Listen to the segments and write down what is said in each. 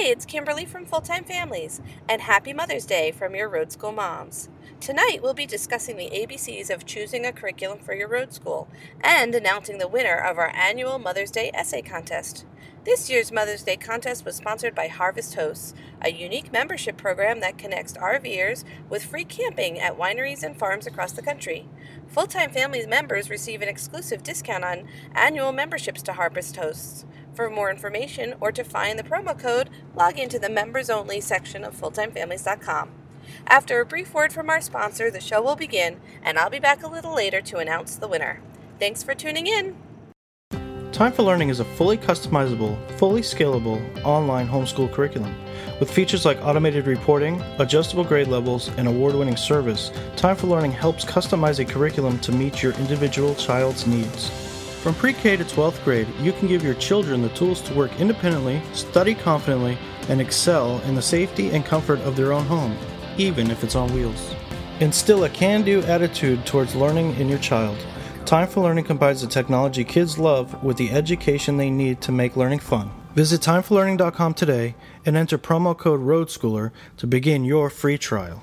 Hey, it's Kimberly from Full Time Families, and happy Mother's Day from your Road School moms. Tonight we'll be discussing the ABCs of choosing a curriculum for your road school and announcing the winner of our annual Mother's Day essay contest. This year's Mother's Day contest was sponsored by Harvest Hosts, a unique membership program that connects RVers with free camping at wineries and farms across the country. Full Time Families members receive an exclusive discount on annual memberships to Harvest Hosts. For more information or to find the promo code, log into the members only section of fulltimefamilies.com. After a brief word from our sponsor, the show will begin, and I'll be back a little later to announce the winner. Thanks for tuning in. Time for Learning is a fully customizable, fully scalable online homeschool curriculum. With features like automated reporting, adjustable grade levels, and award winning service, Time for Learning helps customize a curriculum to meet your individual child's needs. From pre K to 12th grade, you can give your children the tools to work independently, study confidently, and excel in the safety and comfort of their own home, even if it's on wheels. Instill a can do attitude towards learning in your child. Time for Learning combines the technology kids love with the education they need to make learning fun. Visit timeforlearning.com today and enter promo code ROADSCHOOLER to begin your free trial.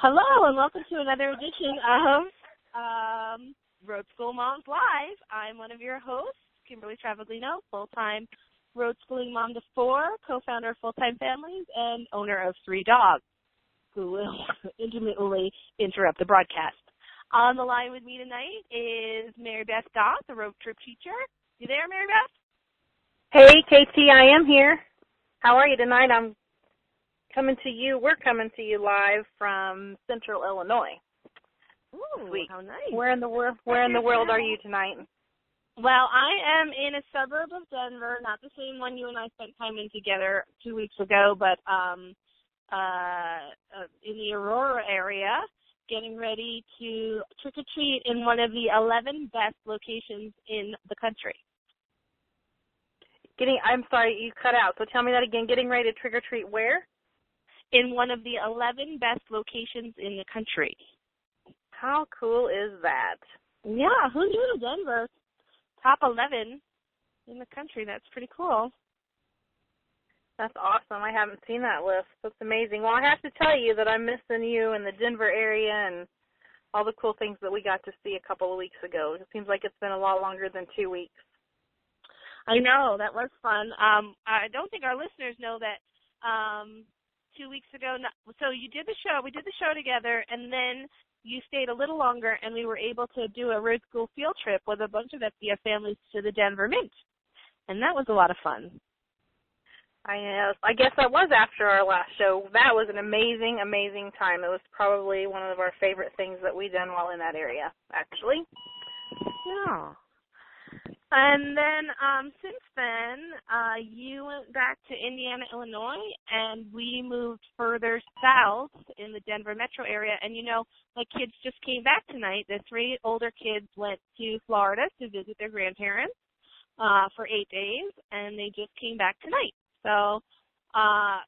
Hello, and welcome to another edition of um, Road School Moms Live. I'm one of your hosts, Kimberly Travaglino, full-time road schooling mom to four, co-founder of Full Time Families, and owner of three dogs, who will intermittently interrupt the broadcast. On the line with me tonight is Mary Beth Goff, the road trip teacher. You there, Mary Beth? Hey, KT, I am here. How are you tonight? I'm coming to you. We're coming to you live from Central Illinois. Ooh, Sweet. how nice. Where in the world? Where in the world are you tonight? Well, I am in a suburb of Denver, not the same one you and I spent time in together two weeks ago, but um uh, uh in the Aurora area, getting ready to trick or treat in one of the 11 best locations in the country. Getting. I'm sorry, you cut out. So tell me that again. Getting ready to trick or treat where? In one of the 11 best locations in the country. How cool is that? Yeah, who knew Denver? Top 11 in the country. That's pretty cool. That's awesome. I haven't seen that list. That's amazing. Well, I have to tell you that I'm missing you in the Denver area and all the cool things that we got to see a couple of weeks ago. It seems like it's been a lot longer than two weeks. I know that was fun. Um, I don't think our listeners know that um, two weeks ago. So you did the show. We did the show together, and then you stayed a little longer, and we were able to do a road school field trip with a bunch of FTF families to the Denver Mint, and that was a lot of fun. I uh, I guess that was after our last show. That was an amazing, amazing time. It was probably one of our favorite things that we done while in that area, actually. Yeah. And then um since then, uh you went back to Indiana, Illinois and we moved further south in the Denver metro area and you know, my kids just came back tonight. The three older kids went to Florida to visit their grandparents uh for 8 days and they just came back tonight. So, uh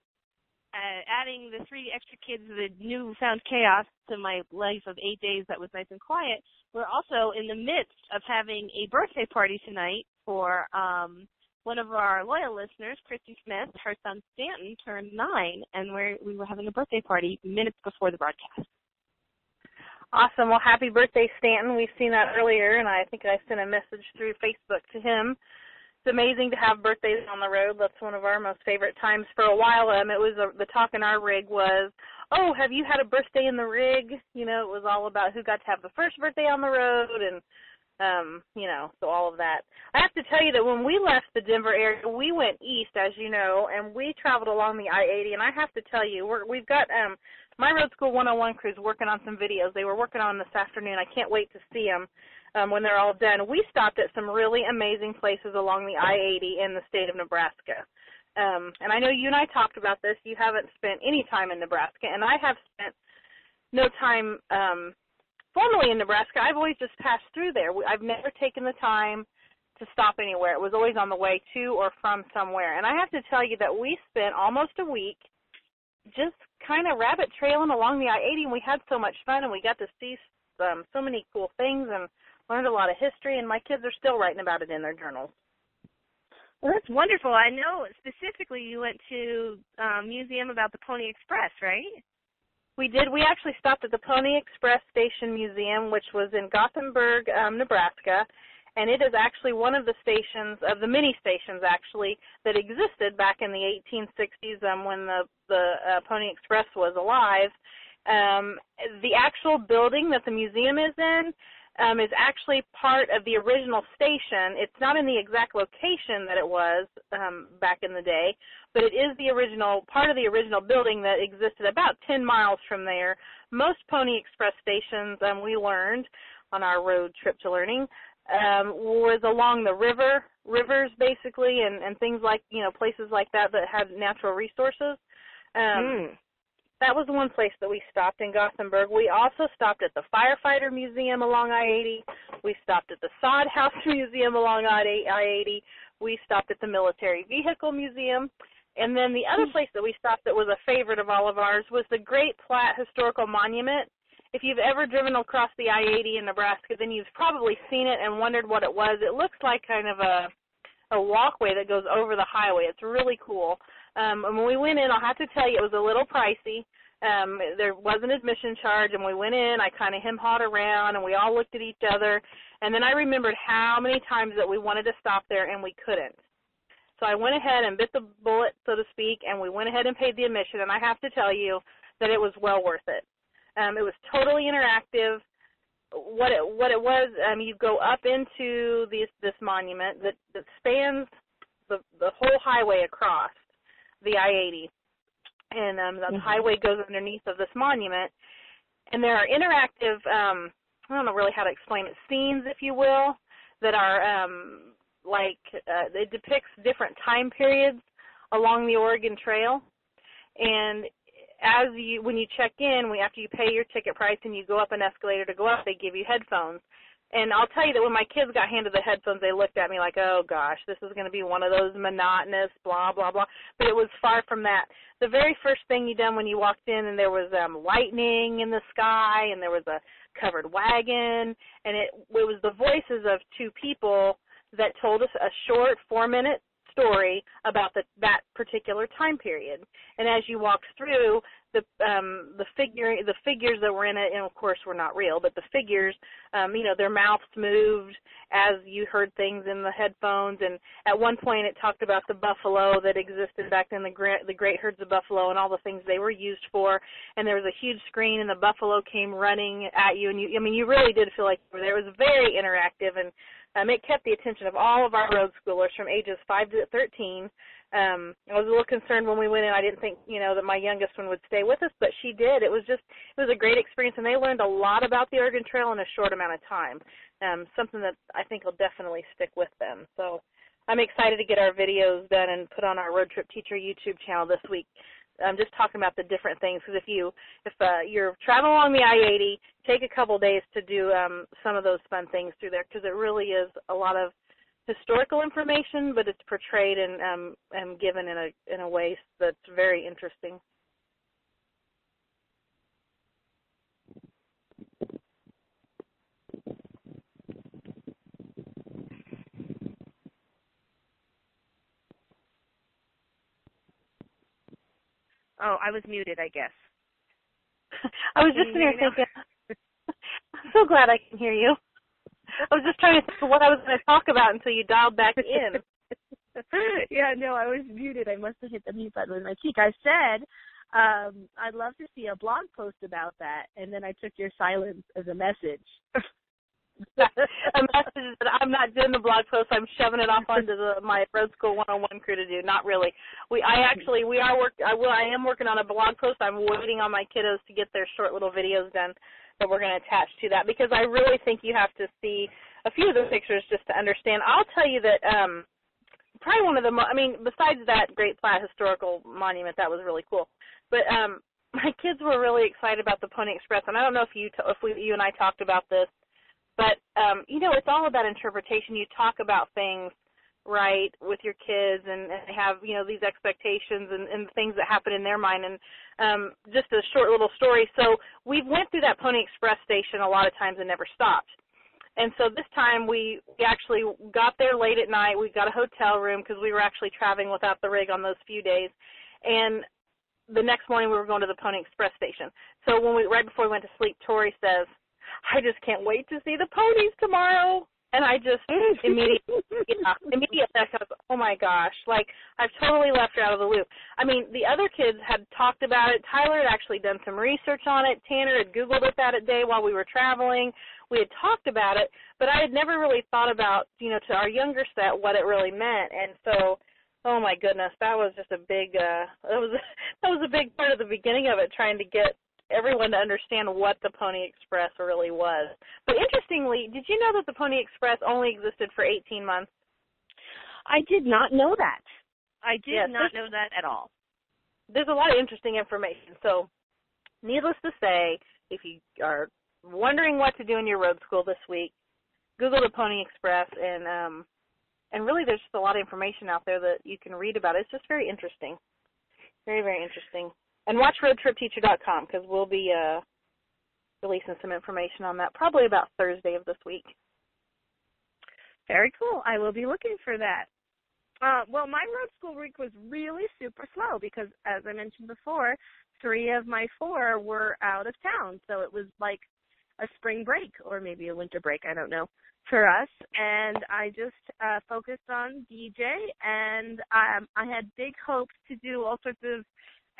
uh, adding the three extra kids, the newfound chaos to my life of eight days that was nice and quiet, we're also in the midst of having a birthday party tonight for um one of our loyal listeners, Christy Smith. Her son Stanton turned nine, and we're we were having a birthday party minutes before the broadcast. Awesome. Well, happy birthday, Stanton. We've seen that earlier, and I think I sent a message through Facebook to him. It's amazing to have birthdays on the road. That's one of our most favorite times. For a while, um, it was uh, the talk in our rig was, "Oh, have you had a birthday in the rig?" You know, it was all about who got to have the first birthday on the road, and Um, you know, so all of that. I have to tell you that when we left the Denver area, we went east, as you know, and we traveled along the I-80. And I have to tell you, we're, we've got um, my Road School 101 crews working on some videos. They were working on this afternoon. I can't wait to see them um, when they're all done. We stopped at some really amazing places along the I-80 in the state of Nebraska. Um, and I know you and I talked about this. You haven't spent any time in Nebraska, and I have spent no time um, formally in Nebraska. I've always just passed through there. I've never taken the time to stop anywhere. It was always on the way to or from somewhere. And I have to tell you that we spent almost a week just kind of rabbit trailing along the I-80, and we had so much fun, and we got to see um, so many cool things and learned a lot of history. And my kids are still writing about it in their journals. Well, that's wonderful. I know specifically you went to um, museum about the Pony Express, right? We did. We actually stopped at the Pony Express Station Museum, which was in Gothenburg, um, Nebraska, and it is actually one of the stations of the many stations actually that existed back in the 1860s um, when the the uh, Pony Express was alive. Um, the actual building that the museum is in um, is actually part of the original station. It's not in the exact location that it was um, back in the day, but it is the original part of the original building that existed about 10 miles from there. Most Pony Express stations, um, we learned on our road trip to learning, um, was along the river, rivers basically, and, and things like you know places like that that had natural resources. Um, mm. That was one place that we stopped in Gothenburg. We also stopped at the Firefighter Museum along I-80. We stopped at the Sod House Museum along I-80. We stopped at the Military Vehicle Museum. And then the other place that we stopped that was a favorite of all of ours was the Great Platte Historical Monument. If you've ever driven across the I-80 in Nebraska, then you've probably seen it and wondered what it was. It looks like kind of a a walkway that goes over the highway. It's really cool. Um, and when we went in, I'll have to tell you, it was a little pricey. Um, there was an admission charge, and we went in. I kind of hem hawed around, and we all looked at each other. And then I remembered how many times that we wanted to stop there and we couldn't. So I went ahead and bit the bullet, so to speak, and we went ahead and paid the admission. And I have to tell you that it was well worth it. Um, it was totally interactive. What it what it was, um, you go up into this this monument that that spans the the whole highway across the I-80, and um, the mm-hmm. highway goes underneath of this monument. And there are interactive, um, I don't know really how to explain it, scenes, if you will, that are um, like uh, it depicts different time periods along the Oregon Trail. And as you when you check in, we after you pay your ticket price and you go up an escalator to go up, they give you headphones. And I'll tell you that when my kids got handed the headphones, they looked at me like, "Oh gosh, this is going to be one of those monotonous blah blah blah." But it was far from that. The very first thing you done when you walked in, and there was um lightning in the sky, and there was a covered wagon, and it it was the voices of two people that told us a short four minute story about the, that particular time period. And as you walked through, the um the figure the figures that were in it and of course were not real but the figures um you know their mouths moved as you heard things in the headphones. And at one point it talked about the buffalo that existed back then the great the great herds of buffalo and all the things they were used for. And there was a huge screen and the buffalo came running at you. And you I mean you really did feel like you were there. It was very interactive and um, it kept the attention of all of our road schoolers from ages 5 to 13. Um, I was a little concerned when we went in. I didn't think, you know, that my youngest one would stay with us, but she did. It was just, it was a great experience, and they learned a lot about the Oregon Trail in a short amount of time. Um, something that I think will definitely stick with them. So I'm excited to get our videos done and put on our Road Trip Teacher YouTube channel this week. I'm just talking about the different things because if you if uh, you're traveling along the I-80, take a couple days to do um, some of those fun things through there because it really is a lot of historical information, but it's portrayed and um, and given in a in a way that's very interesting. Oh, I was muted, I guess. I was just sitting here thinking, I'm so glad I can hear you. I was just trying to think of what I was going to talk about until you dialed back in. yeah, no, I was muted. I must have hit the mute button with my cheek. I said um, I'd love to see a blog post about that, and then I took your silence as a message. a message that I'm not doing the blog post. I'm shoving it off onto the, my Road School 101 crew to do. Not really. We I actually we are work. I will. I am working on a blog post. I'm waiting on my kiddos to get their short little videos done that we're going to attach to that because I really think you have to see a few of the pictures just to understand. I'll tell you that um probably one of the mo- I mean besides that Great Platte historical monument that was really cool. But um my kids were really excited about the Pony Express and I don't know if you t- if we you and I talked about this but um you know it's all about interpretation. You talk about things right with your kids and, and have you know these expectations and, and things that happen in their mind and um just a short little story so we went through that pony express station a lot of times and never stopped and so this time we, we actually got there late at night. We got a hotel room because we were actually traveling without the rig on those few days. And the next morning we were going to the Pony Express station. So when we right before we went to sleep, Tori says, "I just can't wait to see the ponies tomorrow." And I just immediately, yeah, immediately I was, oh my gosh, like I've totally left her out of the loop. I mean, the other kids had talked about it. Tyler had actually done some research on it. Tanner had Googled it that day while we were traveling we had talked about it, but I had never really thought about, you know, to our younger set what it really meant. And so, oh my goodness, that was just a big uh that was that was a big part of the beginning of it trying to get everyone to understand what the Pony Express really was. But interestingly, did you know that the Pony Express only existed for 18 months? I did not know that. I did Yes, not know that at all. there's a lot of interesting information. So, needless to say, if you are wondering what to do in your road school this week, Google the Pony Express, and um, and really, there's just a lot of information out there that you can read about. It's just very interesting, very very interesting. And watch RoadTripTeacher.com because we'll be uh, releasing some information on that probably about Thursday of this week. Very cool. I will be looking for that. Uh, well, my road school week was really super slow because, as I mentioned before, three of my four were out of town. So it was like a spring break or maybe a winter break, I don't know, for us. And I just uh, focused on DJ and um, I had big hopes to do all sorts of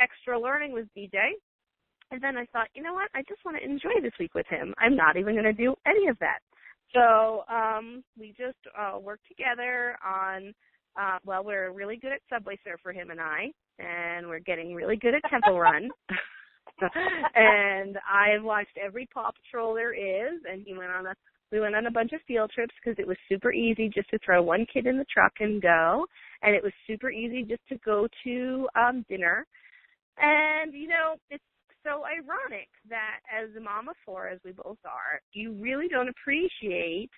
extra learning with DJ. And then I thought, you know what? I just want to enjoy this week with him. I'm not even going to do any of that. So um, we just uh, worked together on. Uh, well, we're really good at Subway Surfer, him and I, and we're getting really good at Temple Run. and I've watched every Paw Patrol there is, and he went on a. We went on a bunch of field trips because it was super easy just to throw one kid in the truck and go, and it was super easy just to go to um dinner. And you know, it's so ironic that as a mom of four, as we both are, you really don't appreciate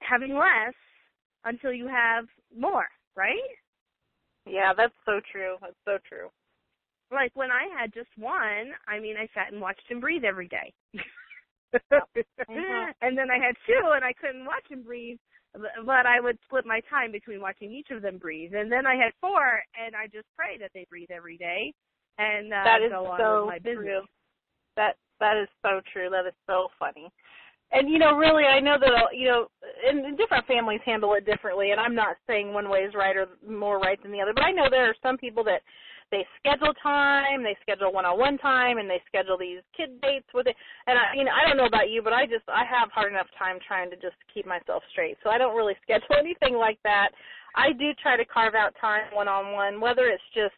having less until you have more, right? Yeah, that's so true. That's so true. Like when I had just one, I mean, I sat and watched him breathe every day. Mhm. And then I had two, and I couldn't watch him breathe, but but I would split my time between watching each of them breathe. And then I had four, and I just pray that they breathe every day and uh, that is so true. That that is so true. That is so funny. And you know, really, I know that you know, and and different families handle it differently. And I'm not saying one way is right or more right than the other, but I know there are some people that they schedule time, they schedule one-on-one time, and they schedule these kid dates with it. And I, you know, I don't know about you, but I just I have hard enough time trying to just keep myself straight. So I don't really schedule anything like that. I do try to carve out time one-on-one, whether it's just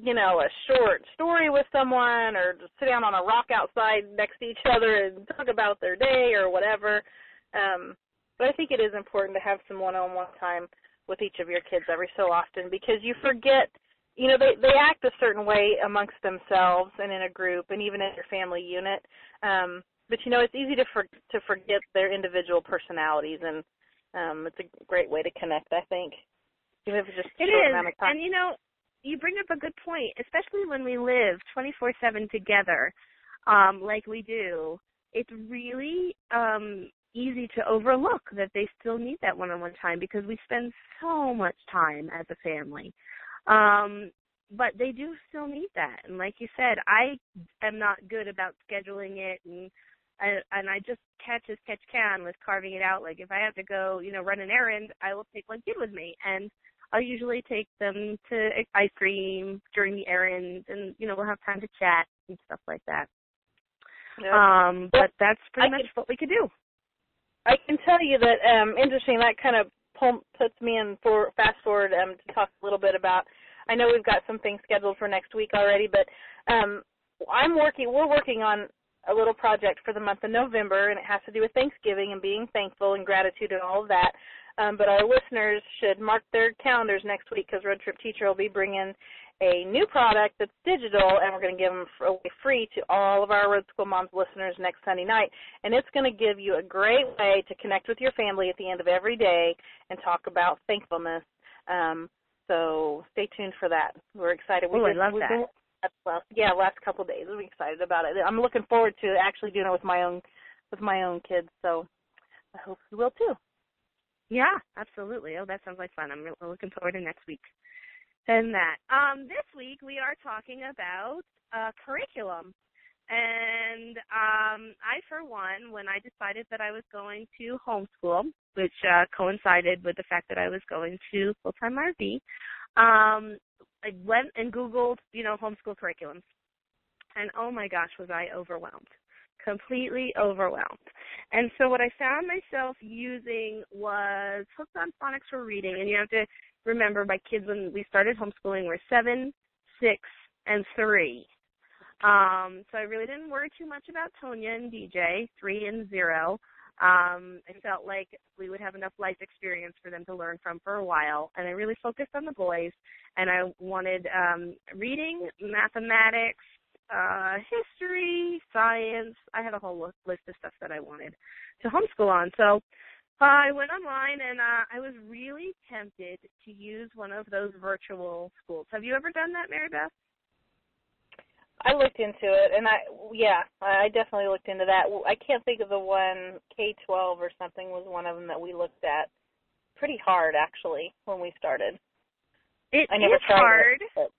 you know, a short story with someone or just sit down on a rock outside next to each other and talk about their day or whatever. Um, but I think it is important to have some one-on-one time with each of your kids every so often because you forget, you know, they they act a certain way amongst themselves and in a group and even in your family unit. Um, but you know, it's easy to for, to forget their individual personalities and um, it's a great way to connect. I think, even if it's just a It short is, amount of time. and you know, you bring up a good point, especially when we live 24/7 together, um, like we do. It's really um, easy to overlook that they still need that one-on-one time because we spend so much time as a family. Um, but they do still need that, and like you said, I am not good about scheduling it and. I, and I just catch as catch can with carving it out. Like if I have to go, you know, run an errand, I will take one kid with me, and I'll usually take them to ice cream during the errands, and you know we'll have time to chat and stuff like that. Yeah. Um, but that's pretty I much what we could do. I can tell you that um interesting that kind of puts me in for fast forward um to talk a little bit about I know we've got some things scheduled for next week already, but um I'm working we're working on a little project for the month of November and it has to do with Thanksgiving and being thankful and gratitude and all of that. Um, but our listeners should mark their calendars next week because Road Trip Teacher will be bringing a new product that's digital, and we're going to give them away free to all of our Road School Moms listeners next Sunday night. And it's going to give you a great way to connect with your family at the end of every day and talk about thankfulness. Um, so stay tuned for that. We're excited. Oh, I love that. Last, yeah, last couple of days. I'm excited about it. I'm looking forward to actually doing it with my own with my own kids. So I hope you will too. Yeah, absolutely. Oh, that sounds like fun. I'm looking forward to next week and that. Um, this week we are talking about uh, curriculum. And um, I, for one, when I decided that I was going to homeschool, which uh, coincided with the fact that I was going to full-time RV, um, I went and Googled, you know, homeschool curriculums. And oh my gosh, was I overwhelmed completely overwhelmed. And so what I found myself using was Hooked on Phonics for Reading. And you have to remember my kids when we started homeschooling were seven, six, and three. Um, so I really didn't worry too much about Tonya and DJ, three and zero. Um, I felt like we would have enough life experience for them to learn from for a while, and I really focused on the boys. And I wanted um, reading, mathematics, uh, history, science. I had a whole list of stuff that I wanted to homeschool on. So uh, I went online and uh, I was really tempted to use one of those virtual schools. Have you ever done that, Mary Beth? I looked into it, and I yeah, I definitely looked into that. I can't think of the one K twelve or something was one of them that we looked at pretty hard actually when we started. It I never is tried hard. It,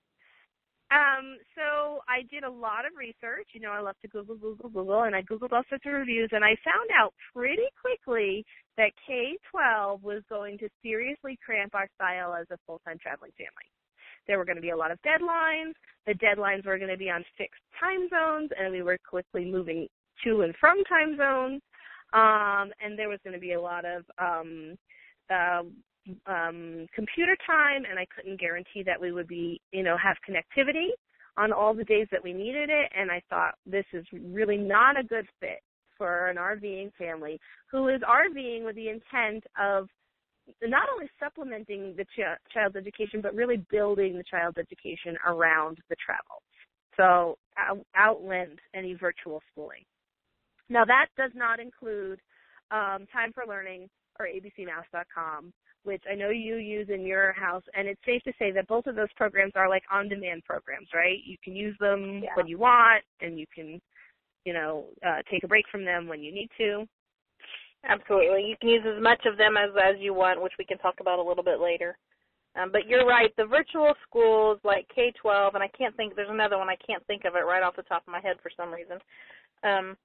um, so I did a lot of research. You know, I love to Google, Google, Google, and I Googled all sorts of reviews, and I found out pretty quickly that K-12 was going to seriously cramp our style as a full-time traveling family. There were going to be a lot of deadlines. The deadlines were going to be on fixed time zones, and we were quickly moving to and from time zones. Um, and there was going to be a lot of um, uh, um, computer time, and I couldn't guarantee that we would be, you know, have connectivity on all the days that we needed it. And I thought this is really not a good fit for an RVing family who is RVing with the intent of not only supplementing the ch- child's education, but really building the child's education around the travel. So out- outland any virtual schooling. Now that does not include um, Time for Learning or abcmouse.com which I know you use in your house, and it's safe to say that both of those programs are like on-demand programs, right? You can use them yeah. when you want, and you can, you know, uh, take a break from them when you need to. Absolutely, you can use as much of them as as you want, which we can talk about a little bit later. Um, but you're right, the virtual schools like K-12, and I can't think, there's another one, I can't think of it right off the top of my head for some reason. Um,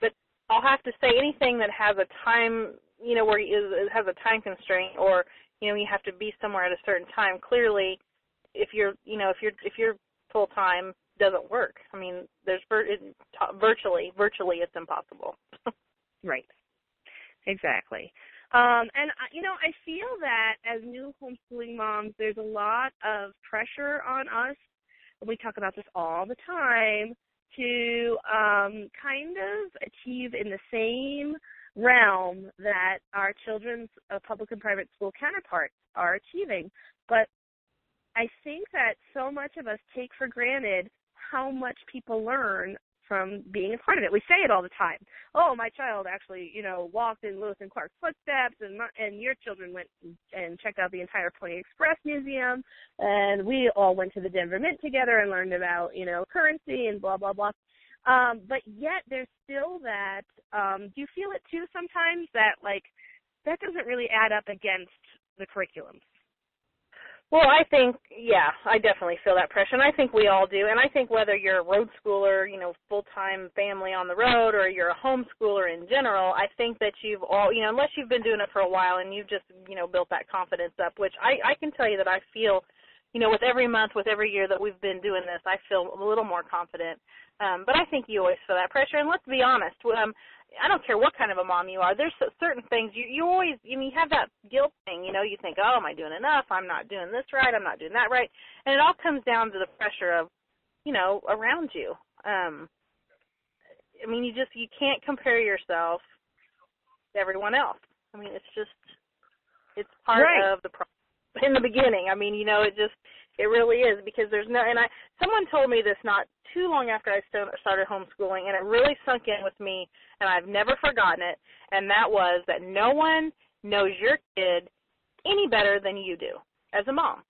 but I'll have to say anything that has a time you know, where it has a time constraint or, you know, you have to be somewhere at a certain time, clearly if you're, you know, if you're if you're full time doesn't work. I mean, there's vir- it, virtually virtually it's impossible. right. Exactly. Um, and you know, I feel that as new homeschooling moms, there's a lot of pressure on us. And we talk about this all the time to um, kind of achieve in the same realm that our children's uh, public and private school counterparts are achieving. But I think that so much of us take for granted how much people learn from being a part of it. We say it all the time. Oh, my child actually, you know, walked in Lewis and Clark's footsteps, and my, and your children went and checked out the entire Pony Express Museum, and we all went to the Denver Mint together and learned about, you know, currency and blah blah blah. Um, but yet there's still that. Um, do you feel it too sometimes that like that doesn't really add up against the curriculums? Well, I think, yeah, I definitely feel that pressure, and I think we all do. And I think whether you're a road schooler, you know, full-time family on the road, or you're a homeschooler in general, I think that you've all, you know, unless you've been doing it for a while and you've just, you know, built that confidence up, which I, I can tell you that I feel, you know, with every month, with every year that we've been doing this, I feel a little more confident um, but I think you always feel that pressure. And let's be honest, um, I don't care what kind of a mom you are. There's certain things you you always you mean you have that guilt thing. You know, you think, oh, am I doing enough? I'm not doing this right. I'm not doing that right. And it all comes down to the pressure of, you know, around you. Um, I mean, you just you can't compare yourself to everyone else. I mean, it's just it's part right. of the problem in the beginning. I mean, you know, it just it really is because there's no and I someone told me this not too long after I started homeschooling and it really sunk in with me and I've never forgotten it and that was that no one knows your kid any better than you do as a mom.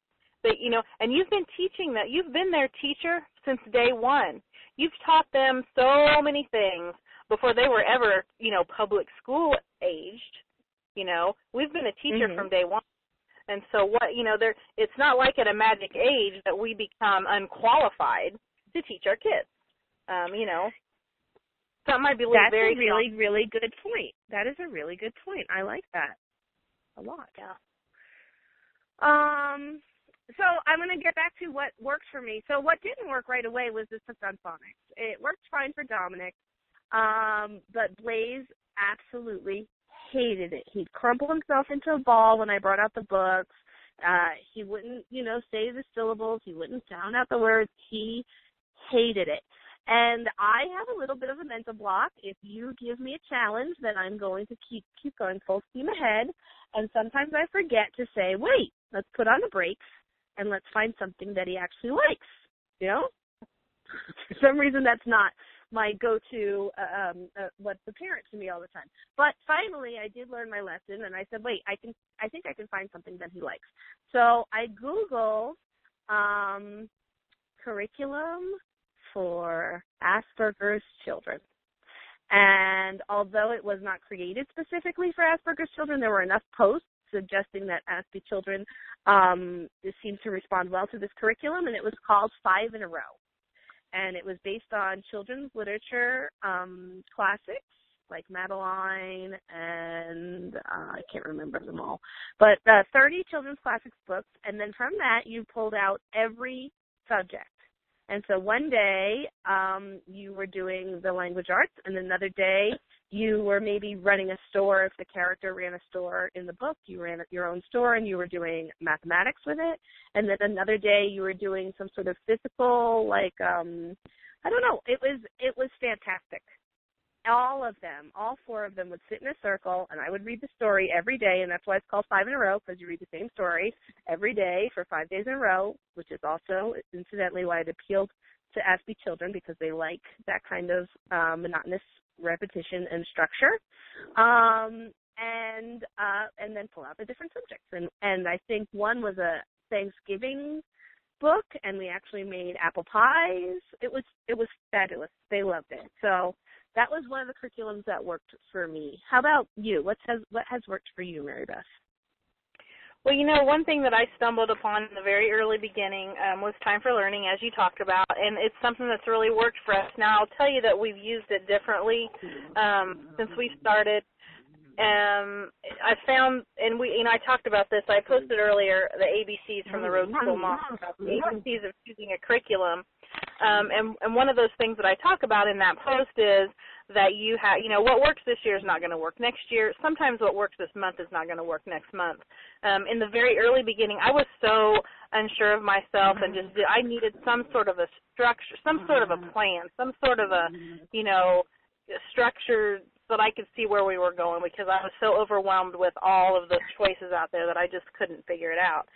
That you know, and you've been teaching that you've been their teacher since day 1. You've taught them so many things before they were ever, you know, public school aged. You know, we've been a teacher mm-hmm. from day 1 and so what you know, there it's not like at a magic age that we become unqualified to teach our kids. Um, you know. Something I believe That's very a really, strong. really good point. That is a really good point. I like that a lot. Yeah. Um so I'm going to get back to what works for me. So what didn't work right away was this book on phonics. It worked fine for Dominic, um, but Blaze absolutely hated it. He'd crumple himself into a ball when I brought out the books. Uh, he wouldn't, you know, say the syllables. He wouldn't sound out the words. He hated it. And I have a little bit of a mental block. If you give me a challenge, then I'm going to keep keep going full steam ahead. And sometimes I forget to say, wait, let's put on the brakes and let's find something that he actually likes. You know? For some reason that's not my go-to uh, um uh, what's apparent to me all the time. But finally, I did learn my lesson, and I said, "Wait, I can. I think I can find something that he likes." So I googled um, curriculum for Asperger's children. And although it was not created specifically for Asperger's children, there were enough posts suggesting that Aspie children um, seem to respond well to this curriculum, and it was called Five in a Row and it was based on children's literature um, classics like Madeline and uh, I can't remember them all, but uh, 30 children's classics books, and then from that you pulled out every subject. And so one day um, you were doing the language arts, and another day you were maybe running a store. If the character ran a store in the book, you ran your own store and you were doing mathematics with it. And then another day you were doing some sort of physical, like um, I don't know. It was it was fantastic. All of them, all four of them would sit in a circle, and I would read the story every day, and that's why it's called Five in a Row because you read the same story every day for five days in a row, which is also incidentally why it appealed to Aspie children because they like that kind of um, monotonous repetition and structure. Um, and uh, and then pull out the different subjects. And and I think one was a Thanksgiving book, and we actually made apple pies. It was it was fabulous. They loved it. So that was one of the curriculums that worked for me. How about you? What has what has worked for you, Mary Beth? Well, you know, one thing that I stumbled upon in the very early beginning um, was time for learning, as you talked about, and it's something that's really worked for us. Now, I'll tell you that we've used it differently um, since we started. Um, I found, and we, you know, I talked about this. I posted earlier the ABCs from the Road School Mom, ABCs of choosing a curriculum. Um, and, and one of those things that I talk about in that post is that you have, you know, what works this year is not going to work next year. Sometimes what works this month is not going to work next month. Um, in the very early beginning, I was so unsure of myself and just I needed some sort of a structure, some sort of a plan, some sort of a, you know, structure so that I could see where we were going because I was so overwhelmed with all of the choices out there that I just couldn't figure it out.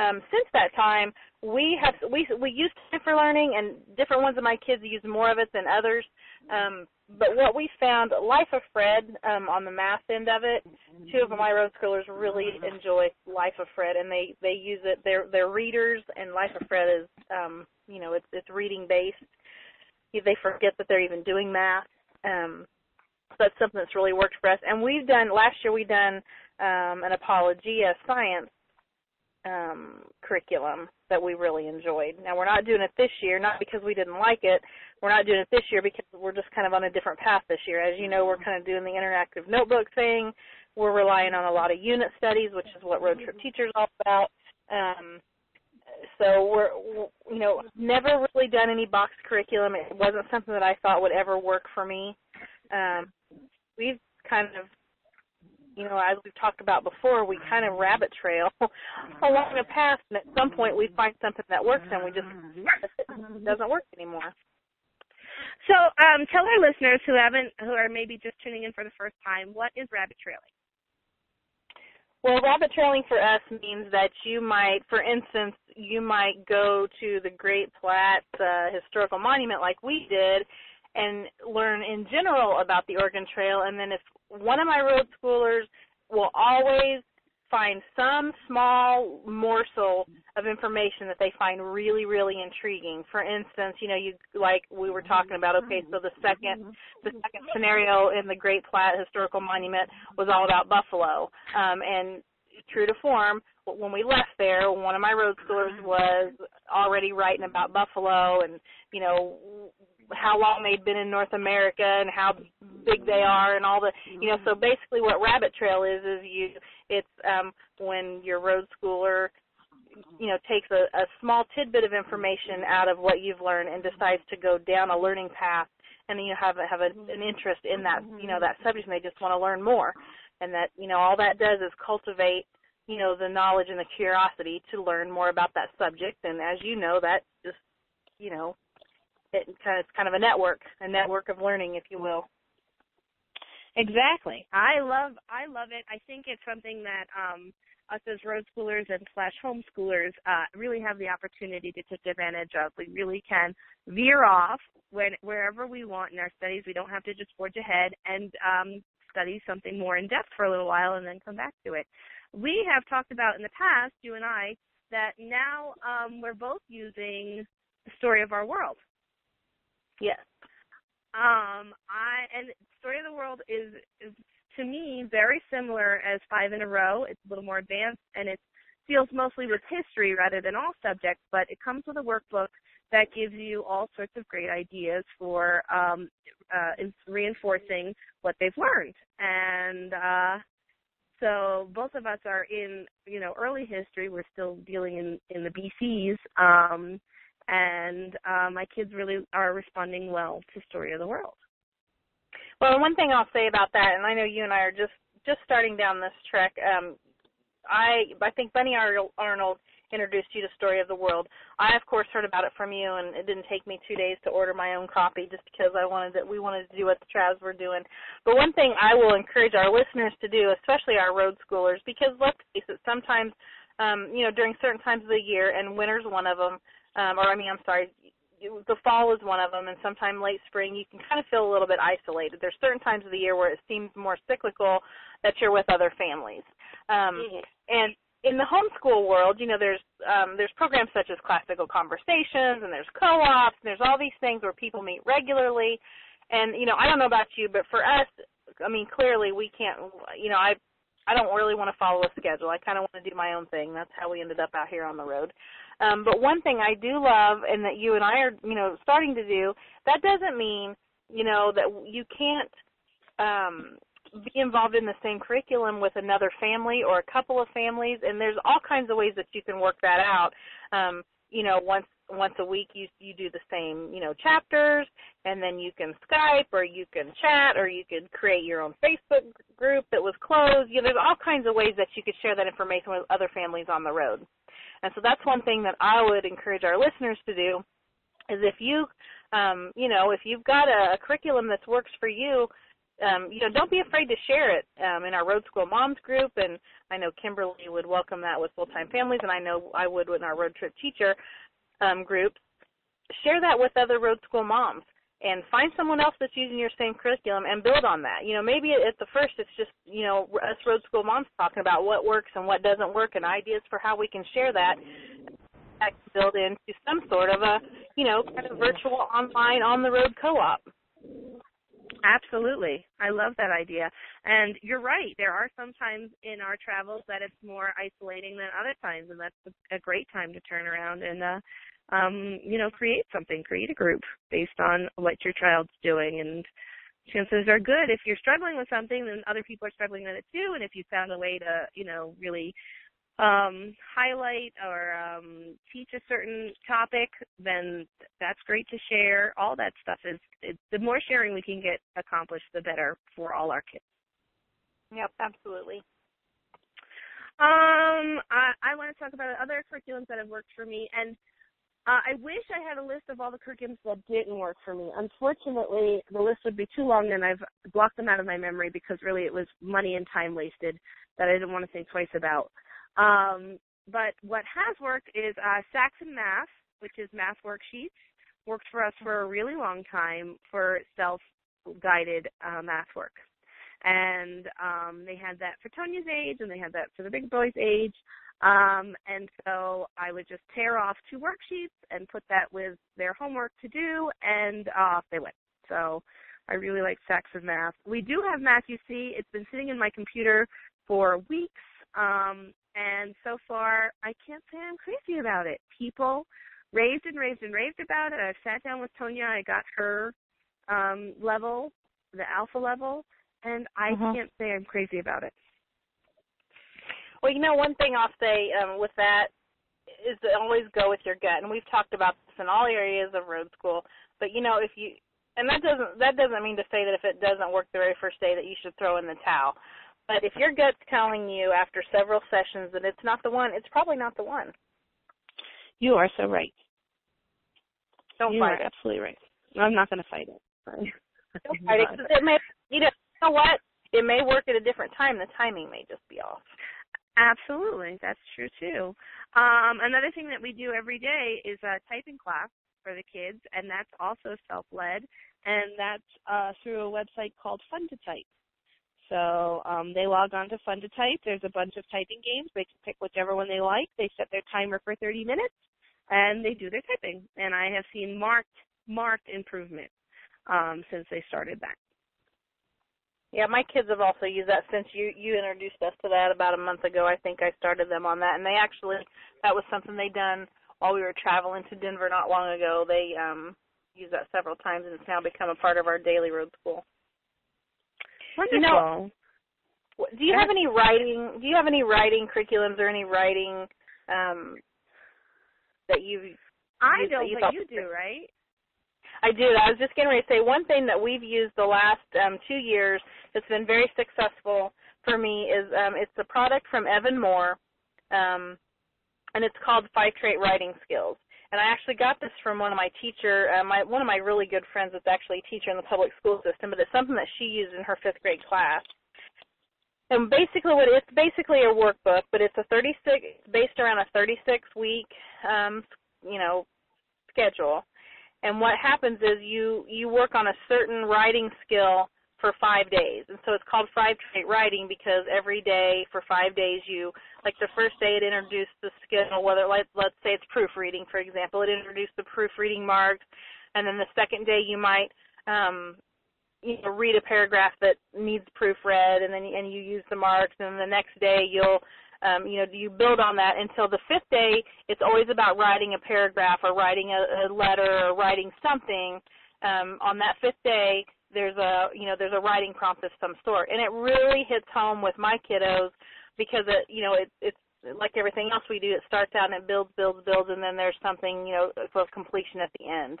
Um, since that time, we have we we use time for learning, and different ones of my kids use more of it than others. Um, but what we found, Life of Fred, um, on the math end of it, two of my road schoolers really enjoy Life of Fred, and they they use it. They're they're readers, and Life of Fred is, um, you know, it's it's reading based. They forget that they're even doing math. Um, so that's something that's really worked for us. And we've done last year. We done um, an Apologia science um, curriculum that we really enjoyed. Now we're not doing it this year, not because we didn't like it. We're not doing it this year because we're just kind of on a different path this year. As you know, we're kind of doing the interactive notebook thing. We're relying on a lot of unit studies, which is what Road Trip Teachers all about. Um, so we're, you know, never really done any box curriculum. It wasn't something that I thought would ever work for me. Um, we've kind of you know, as we've talked about before, we kind of rabbit trail along a path, and at some point we find something that works, and we just it doesn't work anymore. So, um, tell our listeners who haven't, who are maybe just tuning in for the first time, what is rabbit trailing? Well, rabbit trailing for us means that you might, for instance, you might go to the Great Platte uh, Historical Monument like we did and learn in general about the Oregon Trail. And then if one of my road schoolers will always find some small morsel of information that they find really really intriguing. For instance you know you like we were talking about okay so the second the second scenario in the great platte historical monument was all about buffalo. Um and true to form when we left there one of my road schoolers mm-hmm. was already writing about buffalo and you know how long they'd been in North America and how big they mm-hmm. are and all the you know so mm-hmm. basically what rabbit trail is is you it's um when your road schooler you know takes a, a small tidbit of information out of what you've learned and decides to go down a learning path and then you have a, have a, an interest in that you know that subject and they just want to learn more and that you know all that does is cultivate you know the knowledge and the curiosity to learn more about that subject and as you know that just you know it kind of, it's kind of a network, a network of learning, if you will. Exactly. I love I love it. I think it's something that um us as road schoolers and slash homeschoolers uh, really have the opportunity to take advantage of. We really can veer off when wherever we want in our studies. We don't have to just forge ahead and um, study something more in depth for a little while and then come back to it. We have talked about in the past, you and I, that now um, we're both using the story of our world Yes. Um, I and Story of the World is is to me very similar as Five in a Row. It's a little more advanced and it deals mostly with history rather than all subjects, but it comes with a workbook that gives you all sorts of great ideas for um, uh, reinforcing what they've learned. And uh, so both of us are in, you know, early history. We're still dealing in in the BCs. Um, and uh, my kids really are responding well to Story of the World. Well, one thing I'll say about that, and I know you and I are just just starting down this trek. Um, I I think Bunny Arnold introduced you to Story of the World. I of course heard about it from you, and it didn't take me two days to order my own copy just because I wanted that we wanted to do what the Travs were doing. But one thing I will encourage our listeners to do, especially our road schoolers, because let's face it, sometimes um, you know during certain times of the year, and winter's one of them um, or I mean, I'm sorry, the fall is one of them, and sometime late spring you can kind of feel a little bit isolated. There's certain times of the year where it seems more cyclical that you're with other families. Um, mm-hmm. And in the homeschool world, you know, there's um, there's programs such as classical conversations, and there's co-ops, and there's all these things where people meet regularly. And you know, I don't know about you, but for us, I mean, clearly we can't. You know, I I don't really want to follow a schedule. I kind of want to do my own thing. That's how we ended up out here on the road. Um, but one thing I do love, and that you and I are, you know, starting to do, that doesn't mean, you know, that you can't um, be involved in the same curriculum with another family or a couple of families. And there's all kinds of ways that you can work that out. Um, you know, once once a week you you do the same you know chapters and then you can skype or you can chat or you could create your own facebook group that was closed you know there's all kinds of ways that you could share that information with other families on the road and so that's one thing that I would encourage our listeners to do is if you um, you know, if you've got a, a curriculum that works for you, um, you know, don't be afraid to share it um, in our Road School Moms group. And I know Kimberly would welcome that with full-time families, and I know I would in our Road Trip Teacher um, group. Share that with other Road School moms and find someone else that's using your same curriculum and build on that. You know, maybe at the first it's just, you know, us road school moms talking about what works and what doesn't work and ideas for how we can share that build into some sort of a, you know, kind of virtual online on the road co-op. Absolutely. I love that idea. And you're right. There are some times in our travels that it's more isolating than other times and that's a great time to turn around and uh um, you know, create something, create a group based on what your child's doing and chances are good if you're struggling with something then other people are struggling with it too and if you found a way to, you know, really um, highlight or um, teach a certain topic, then that's great to share. All that stuff is it, the more sharing we can get accomplished, the better for all our kids. Yep, absolutely. Um, I, I want to talk about other curriculums that have worked for me, and uh, I wish I had a list of all the curriculums that didn't work for me. Unfortunately, the list would be too long, and I've blocked them out of my memory because really it was money and time wasted that I didn't want to think twice about. Um, but what has worked is uh, Saxon Math, which is math worksheets, worked for us for a really long time for self-guided uh, math work and um, they had that for Tonia's age, and they had that for the big boy's age. Um, and so I would just tear off two worksheets and put that with their homework to do, and off they went. So I really like Saxon Math. We do have Math-U-See. It's been sitting in my computer for weeks, um, and so far I can't say I'm crazy about it. People raved and raved and raved about it. I've sat down with Tonia. I got her um, level, the alpha level, and I Mhm. can't say I'm crazy about it. Well, you know, one thing I'll say um, with that is to always go with your gut, and we've talked about this in all areas of road school. But you know, if you and that doesn't that doesn't mean to say that if it doesn't work the very first day that you should throw in the towel. But if your gut's telling you after several sessions that it's not the one, it's probably not the one. You are so right. Don't you fight are it. absolutely right. I'm not going to fight it. Don't fight it 'cause it may you know, you know what? It may work at a different time. The timing may just be off. Absolutely, that's true too. Um, another thing that we do every day is a typing class for the kids, and that's also self-led, and that's uh, through a website called Fun to Type. So um, they log on to Fun to Type. There's a bunch of typing games. They can pick whichever one they like. They set their timer for 30 minutes, and they do their typing. And I have seen marked marked improvement um, since they started that. Yeah, my kids have also used that since you you introduced us to that about a month ago. I think I started them on that, and they actually that was something they done while we were traveling to Denver not long ago. They um used that several times, and it's now become a part of our daily road school. Wonderful. You know, Do you have any writing? Do you have any writing curriculums or any writing um that you've I used don't, you but you do, right? I do. I was just getting ready to say one thing that we've used the last um, two years that's been very successful for me is um, it's a product from Evan-Moor, um, and it's called Five Trait Writing Skills. And I actually got this from one of my teacher, uh, my one of my really good friends that's actually a teacher in the public school system, but it's something that she used in her fifth grade class. And basically, what it's basically a workbook, but it's a 36 based around a 36 week, um, you know, schedule and what happens is you you work on a certain writing skill for five days and so it's called five trait writing because every day for five days you like the first day it introduced the skill whether let, let's say it's proofreading for example it introduced the proofreading marks and then the second day you might um you know read a paragraph that needs proofread and then and you use the marks and then the next day you'll um, you know, you build on that until the fifth day. It's always about writing a paragraph or writing a, a letter or writing something. Um, on that fifth day, there's a you know there's a writing prompt of some sort, and it really hits home with my kiddos because it you know it, it's like everything else we do. It starts out and it builds, builds, builds, and then there's something you know of completion at the end.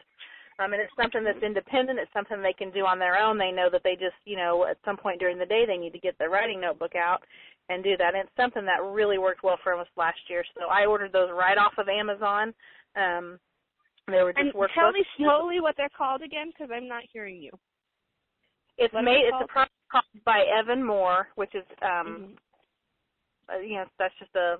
Um, and it's something that's independent. It's something they can do on their own. They know that they just, you know, at some point during the day they need to get their writing notebook out and do that. And it's something that really worked well for us last year. So I ordered those right off of Amazon. Um, they were just And workbooks. tell me slowly what they're called again, because I'm not hearing you. It's what made. It's a product called by Evan-Moor, which is, um, Mhm. Uh, you know, that's just a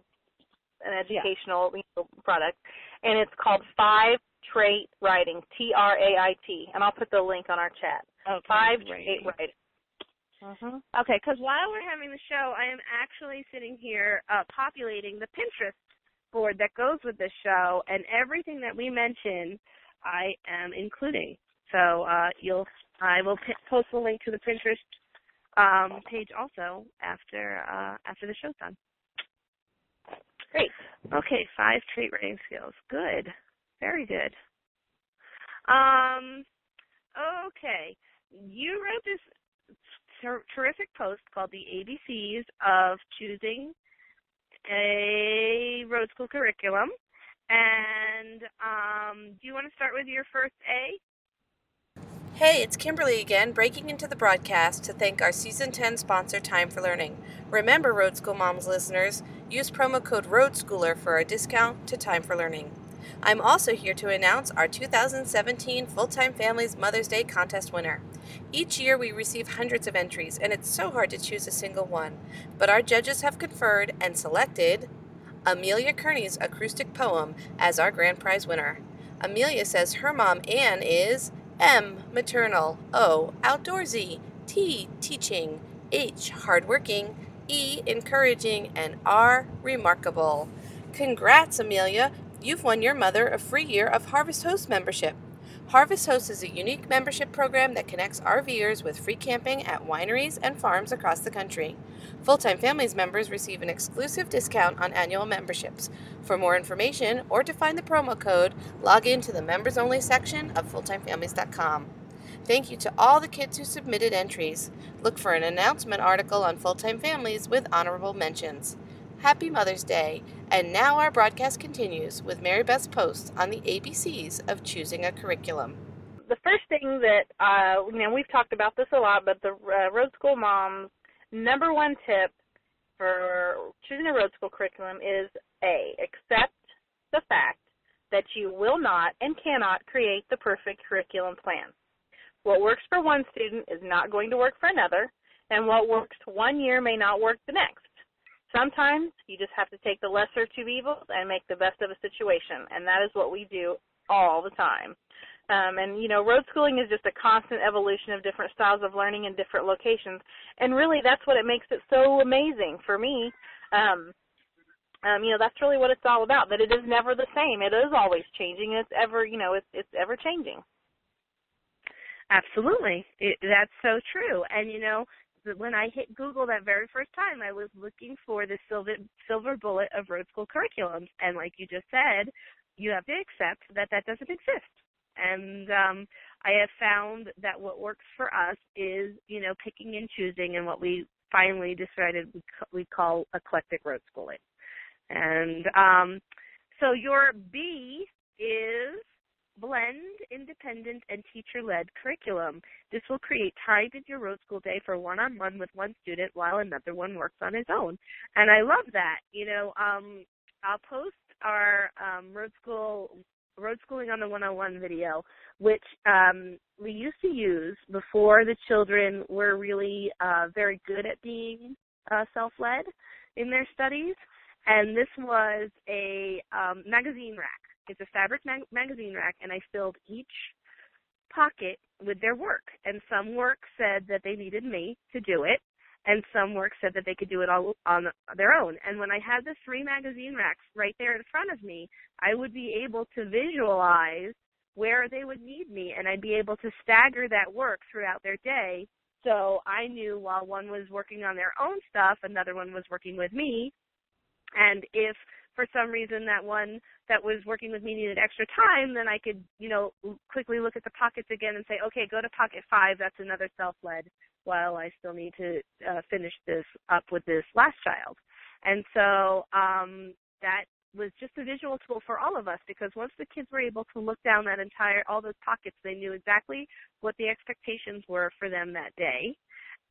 an educational you know, product, and it's called Five Trait Writing, T R A I T, and I'll put the link on our chat. Okay, Five. Trait Writing. Mm-hmm. Okay, because while we're having the show, I am actually sitting here uh, populating the Pinterest board that goes with this show, and everything that we mention, I am including. So uh, you'll, I will p- post the link to the Pinterest um, page also after uh, after the show's done. Great. Okay, five trait writing skills. Good. Very good. Um, okay. You wrote this ter- terrific post called The ABCs of Choosing a road school curriculum. And um, do you want to start with your first A? Hey, it's Kimberly again, breaking into the broadcast to thank our Season 10 sponsor, Time for Learning. Remember, Road School Moms listeners, use promo code ROADSCHOOLER for a discount to Time for Learning. I'm also here to announce our 2017 Full Time Families Mother's Day contest winner. Each year we receive hundreds of entries, and it's so hard to choose a single one. But our judges have conferred and selected Amelia Kearney's acoustic poem as our grand prize winner. Amelia says her mom, Anne, is M. Maternal. O. Outdoorsy. T. Teaching. H. Hardworking. E. Encouraging. And R. Remarkable. Congrats, Amelia! You've won your mother a free year of Harvest Host membership. Harvest Host is a unique membership program that connects RVers with free camping at wineries and farms across the country. Full time families members receive an exclusive discount on annual memberships. For more information or to find the promo code, log in to the members only section of fulltimefamilies.com. Thank you to all the kids who submitted entries. Look for an announcement article on Full Time Families with honorable mentions. Happy Mother's Day. And now our broadcast continues with Mary Beth's post on the ABCs of choosing a curriculum. The first thing that, uh, you know, we've talked about this a lot, but the uh, road school mom's number one tip for choosing a road school curriculum is A, accept the fact that you will not and cannot create the perfect curriculum plan. What works for one student is not going to work for another, and what works one year may not work the next. Sometimes you just have to take the lesser of two evils and make the best of a situation, and that is what we do all the time. Um, and you know, road schooling is just a constant evolution of different styles of learning in different locations, and really that's what it makes it so amazing for me. Um, um, you know, that's really what it's all about. That it is never the same. It is always changing. It's ever, you know, it's it's ever changing. Absolutely, it, that's so true. And you know, when I hit Google that very first time, I was looking for the silver silver bullet of road school curriculums, and like you just said, you have to accept that that doesn't exist. And um, I have found that what works for us is, you know, picking and choosing, and what we finally decided we we call eclectic road schooling. And um, so your B is blend independent and teacher-led curriculum. This will create time in your road school day for one-on-one with one student while another one works on his own. And I love that. You know, um, I'll post our um, road school road schooling on the 101 video, which um, we used to use before the children were really uh, very good at being uh, self-led in their studies. And this was a um, magazine rack it's a fabric mag- magazine rack, and I filled each pocket with their work. And some work said that they needed me to do it, and some work said that they could do it all on their own. And when I had the three magazine racks right there in front of me, I would be able to visualize where they would need me, and I'd be able to stagger that work throughout their day. So I knew while one was working on their own stuff, another one was working with me. And if for some reason that one that was working with me needed extra time, then I could, you know, quickly look at the pockets again and say, okay, go to pocket five. That's another self-led. While I still need to uh, finish this up with this last child, and so um, that was just a visual tool for all of us because once the kids were able to look down that entire all those pockets, they knew exactly what the expectations were for them that day,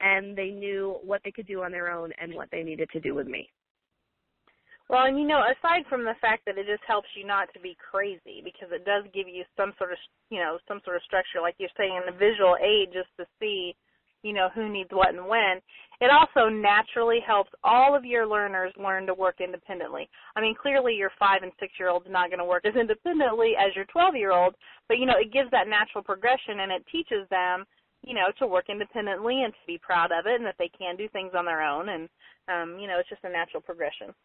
and they knew what they could do on their own and what they needed to do with me. Well, and you know, aside from the fact that it just helps you not to be crazy, because it does give you some sort of, you know, some sort of structure, like you're saying, in a visual aid, just to see, you know, who needs what and when. It also naturally helps all of your learners learn to work independently. I mean, clearly your five and six year old's not going to work as independently as your 12 year old, but you know, it gives that natural progression and it teaches them, you know, to work independently and to be proud of it and that they can do things on their own. And, um, you know, it's just a natural progression.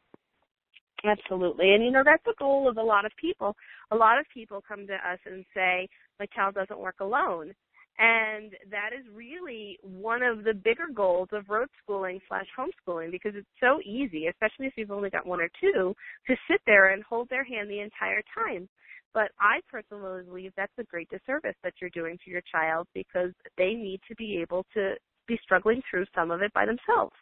Absolutely. And you know, that's the goal of a lot of people. A lot of people come to us and say, my child doesn't work alone. And that is really one of the bigger goals of road schooling slash homeschooling because it's so easy, especially if you've only got one or two, to sit there and hold their hand the entire time. But I personally believe that's a great disservice that you're doing to your child because they need to be able to be struggling through some of it by themselves.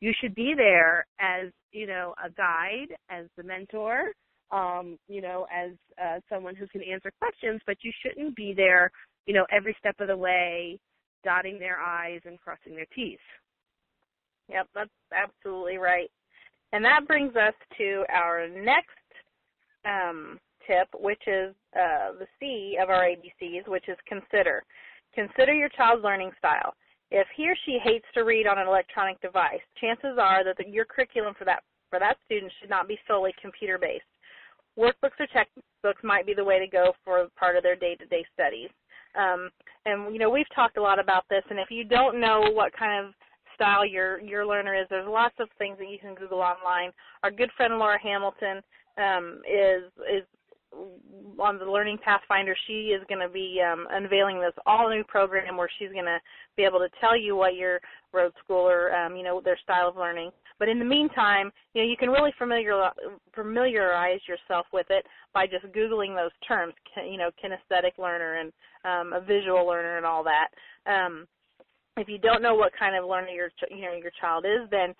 You should be there as, you know, a guide, as the mentor, um, you know, as uh, someone who can answer questions, but you shouldn't be there, you know, every step of the way, dotting their I's and crossing their T's. Yep, that's absolutely right. And that brings us to our next um, tip, which is uh, the C of our ABCs, which is consider. Consider your child's learning style. If he or she hates to read on an electronic device, chances are that the, your curriculum for that for that student should not be solely computer based. Workbooks or textbooks might be the way to go for part of their day-to-day studies. Um, and you know we've talked a lot about this, and if you don't know what kind of style your your learner is, there's lots of things that you can Google online. Our good friend Laura Hamilton um, is is on the Learning Pathfinder, she is going to be um, unveiling this all new program where she's going to be able to tell you what your road schooler, um, you know, their style of learning. But in the meantime, you know, you can really familiar, familiarize yourself with it by just googling those terms, you know, kinesthetic learner and um, a visual learner and all that. Um, if you don't know what kind of learner your you know your child is, then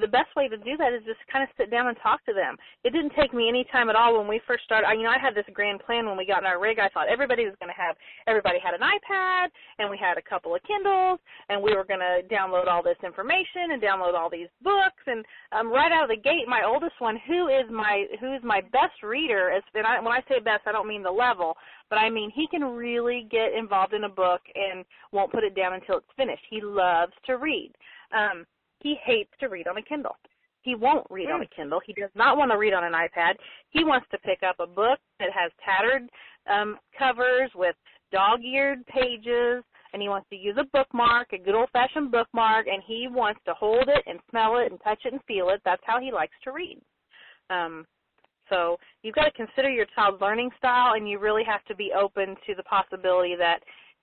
the best way to do that is just kind of sit down and talk to them. It didn't take me any time at all when we first started. I, you know, I had this grand plan when we got in our rig. I thought everybody was going to have, everybody had an iPad, and we had a couple of Kindles, and we were going to download all this information and download all these books. And um, right out of the gate, my oldest one, who is my who is my best reader, and I, when I say best, I don't mean the level, but I mean he can really get involved in a book and won't put it down until it's finished. He loves to read. Um, he hates to read on a Kindle. He won't read on a hmm. Kindle. He does not want to read on an iPad. He wants to pick up a book that has tattered um, covers with dog-eared pages, and he wants to use a bookmark, a good old-fashioned bookmark, and he wants to hold it and smell it and touch it and feel it. That's how he likes to read. Um, so you've got to consider your child's learning style, and you really have to be open to the possibility that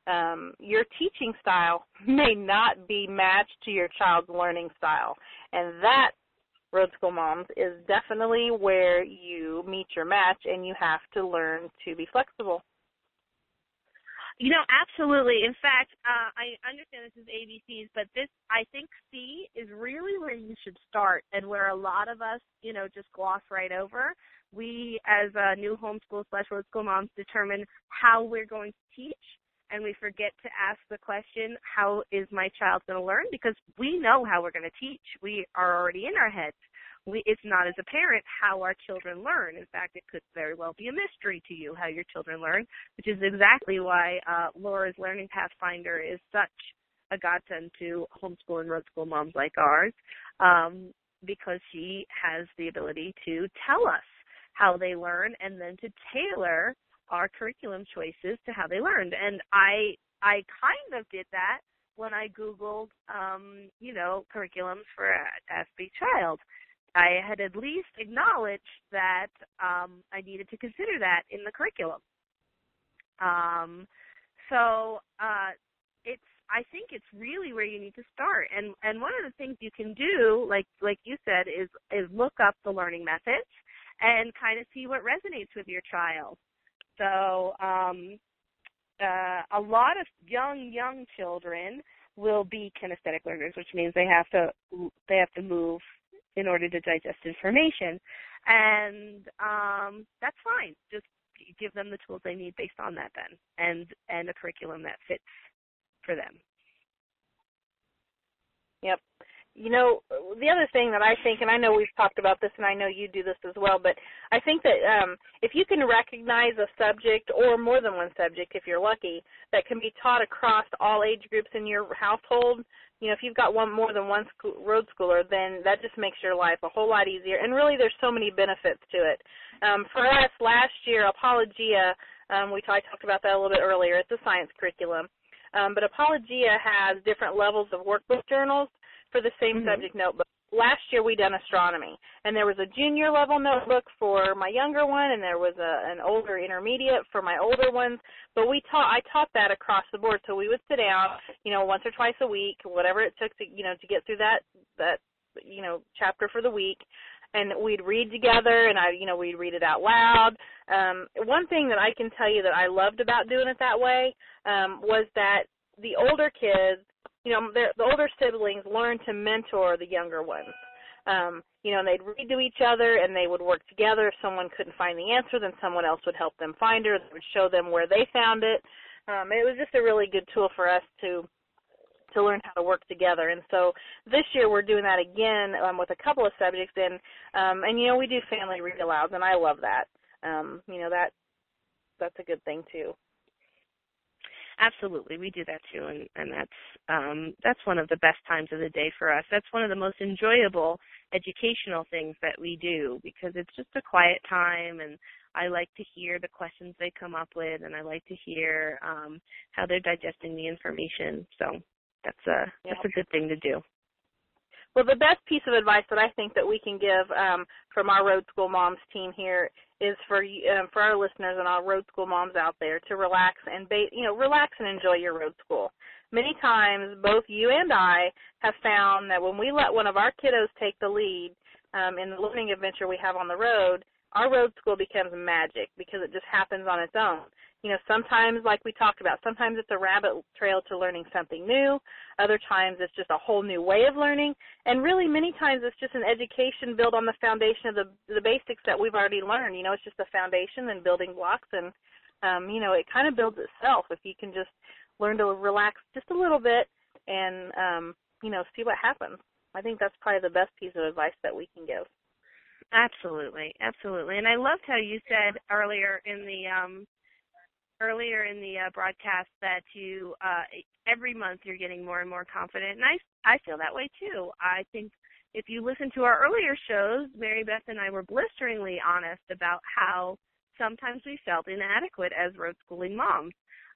um, your teaching style may not be matched to your child's learning style. And that, Road School Moms, is definitely where you meet your match and you have to learn to be flexible. You know, absolutely. In fact, uh, I understand this is ABCs, but this, I think C is really where you should start and where a lot of us, you know, just gloss right over. We, as a new homeschool slash road school moms, determine how we're going to teach and we forget to ask the question, how is my child going to learn? Because we know how we're going to teach. We are already in our heads. We, it's not as a parent how our children learn. In fact, it could very well be a mystery to you how your children learn, which is exactly why uh, Laura's Learning Pathfinder is such a godsend to homeschool and road school moms like ours, um, because she has the ability to tell us how they learn and then to tailor our curriculum choices to how they learned. And I I kind of did that when I Googled, um, you know, curriculums for a SB Child. I had at least acknowledged that um, I needed to consider that in the curriculum. Um, so uh, it's I think it's really where you need to start. And and one of the things you can do, like like you said, is is look up the learning methods and kind of see what resonates with your child. So um, uh, a lot of young young children will be kinesthetic learners, which means they have to they have to move in order to digest information, and um, that's fine. Just give them the tools they need based on that then, and and a curriculum that fits for them. Yep you know, the other thing that I think, and I know we've talked about this, and I know you do this as well, but I think that um, if you can recognize a subject or more than one subject, if you're lucky, that can be taught across all age groups in your household, you know, if you've got one more than one school, road schooler, then that just makes your life a whole lot easier. And really, there's so many benefits to it. Um, for us, last year, Apologia, um, we t- I talked about that a little bit earlier. It's a science curriculum. Um, but Apologia has different levels of workbook journals for the same mm-hmm. subject notebook. Last year we done astronomy, and there was a junior level notebook for my younger one, and there was a, an older intermediate for my older ones. But we taught I taught that across the board, so we would sit down, you know, once or twice a week, whatever it took to, you know, to get through that that you know chapter for the week and we'd read together and I you know we'd read it out loud. Um one thing that I can tell you that I loved about doing it that way um was that the older kids you know, the, the older siblings learn to mentor the younger ones. Um, you know, and they'd read to each other and they would work together. If someone couldn't find the answer, then someone else would help them find her. They would show them where they found it. Um, it was just a really good tool for us to to learn how to work together. And so this year we're doing that again um, with a couple of subjects, and um, and you know we do family read alouds, and I love that. Um, you know that that's a good thing too. Absolutely, we do that too, and and that's um, that's one of the best times of the day for us. That's one of the most enjoyable educational things that we do because it's just a quiet time and I like to hear the questions they come up with and I like to hear um how they're digesting the information. So that's a yeah. that's a good thing to do. Well, the best piece of advice that I think that we can give um, from our Road School Moms team here is for um, for our listeners and our Road School moms out there to relax and ba- you know relax and enjoy your road school. Many times, both you and I have found that when we let one of our kiddos take the lead um, in the learning adventure we have on the road, our road school becomes magic because it just happens on its own you know, sometimes, like we talked about, sometimes it's a rabbit trail to learning something new. Other times it's just a whole new way of learning. And really, many times it's just an education built on the foundation of the the basics that we've already learned. You know, it's just a foundation and building blocks, and um, you know, it kind of builds itself if you can just learn to relax just a little bit and um, you know, see what happens. I think that's probably the best piece of advice that we can give. Absolutely, absolutely. And I loved how you said earlier in the um earlier in the uh, broadcast that you uh, every month you're getting more and more confident, and I I feel that way too. I think if you listen to our earlier shows, Mary Beth and I were blisteringly honest about how sometimes we felt inadequate as road schooling moms,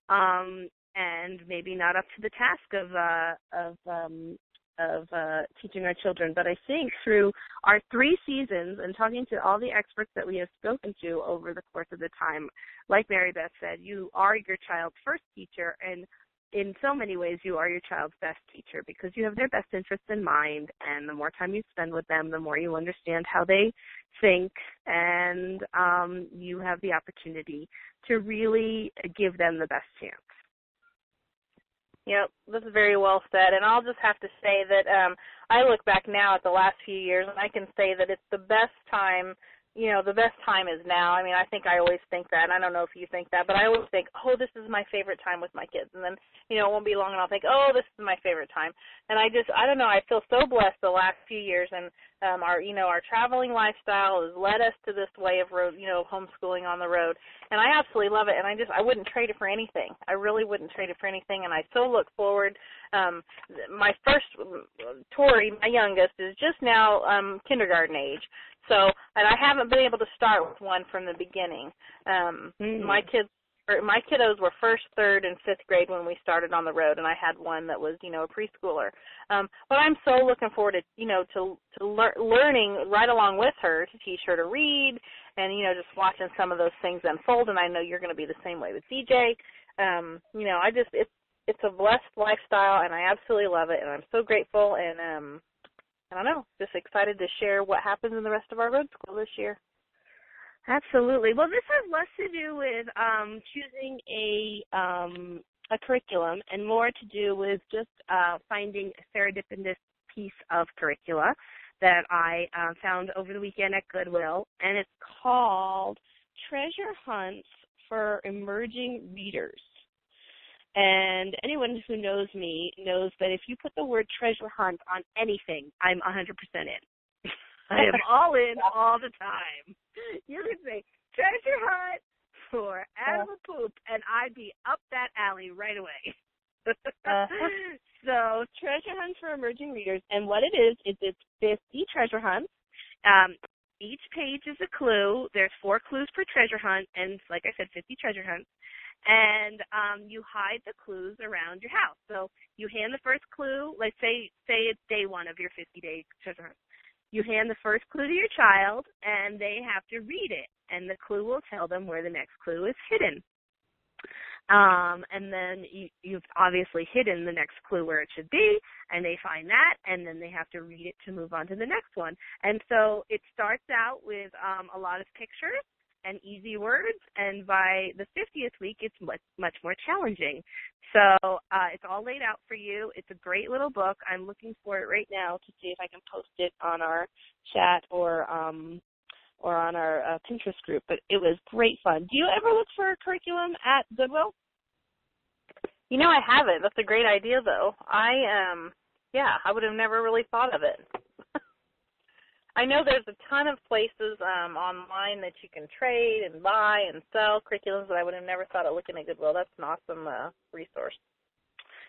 um, and maybe not up to the task of uh, of um, of uh, teaching our children. But I think through our three seasons and talking to all the experts that we have spoken to over the course of the time, like Mary Beth said, you are your child's first teacher, and in so many ways, you are your child's best teacher because you have their best interests in mind. And the more time you spend with them, the more you understand how they think, and um, you have the opportunity to really give them the best chance. Yep, that's very well said. And I'll just have to say that um I look back now at the last few years and I can say that it's the best time you know, the best time is now. I mean, I think I always think that, I don't know if you think that, but I always think, oh, this is my favorite time with my kids. And then, you know, it won't be long and I'll think, oh, this is my favorite time. And I just, I don't know, I feel so blessed the last few years and um our, you know, our traveling lifestyle has led us to this way of road, you know, homeschooling on the road. And I absolutely love it. And I just, I wouldn't trade it for anything. I really wouldn't trade it for anything. And I so look forward. Um, my first, Tori, my youngest, is just now um kindergarten age. So, and I haven't been able to start with one from the beginning. Um, mm-hmm. My kids, my kiddos were first, third, and fifth grade when we started on the road, and I had one that was, you know, a preschooler. Um, but I'm so looking forward to, you know, to to lear- learning right along with her to teach her to read, and you know, just watching some of those things unfold. And I know you're going to be the same way with DJ. Um, you know, I just it's it's a blessed lifestyle, and I absolutely love it, and I'm so grateful. And um, I don't know, just excited to share what happens in the rest of our road school this year. Absolutely. Well, this has less to do with um, choosing a um, a curriculum and more to do with just uh, finding a serendipitous piece of curricula that I uh, found over the weekend at Goodwill, and it's called Treasure Hunts for Emerging Readers. And anyone who knows me knows that if you put the word treasure hunt on anything, I'm 100% in. I am all in all the time. You can say treasure hunt for animal poop, and I'd be up that alley right away. So treasure hunt for emerging readers, and what it is is it's 50 treasure hunts. Um, each page is a clue. There's four clues per treasure hunt, and like I said, 50 treasure hunts and um, you hide the clues around your house. So you hand the first clue, let's say say it's day one of your 50 day hunt. You hand the first clue to your child, and they have to read it, and the clue will tell them where the next clue is hidden. Um, and then you, you've obviously hidden the next clue where it should be, and they find that, and then they have to read it to move on to the next one. And so it starts out with um, a lot of pictures, and easy words, and by the 50th week, it's much much more challenging. So uh, it's all laid out for you. It's a great little book. I'm looking for it right now to see if I can post it on our chat or um, or on our uh, Pinterest group. But it was great fun. Do you ever look for a curriculum at Goodwill? You know, I haven't. That's a great idea, though. I um, yeah, I would have never really thought of it. I know there's a ton of places um, online that you can trade and buy and sell curriculums, that I would have never thought of looking at Goodwill. That's an awesome uh, resource.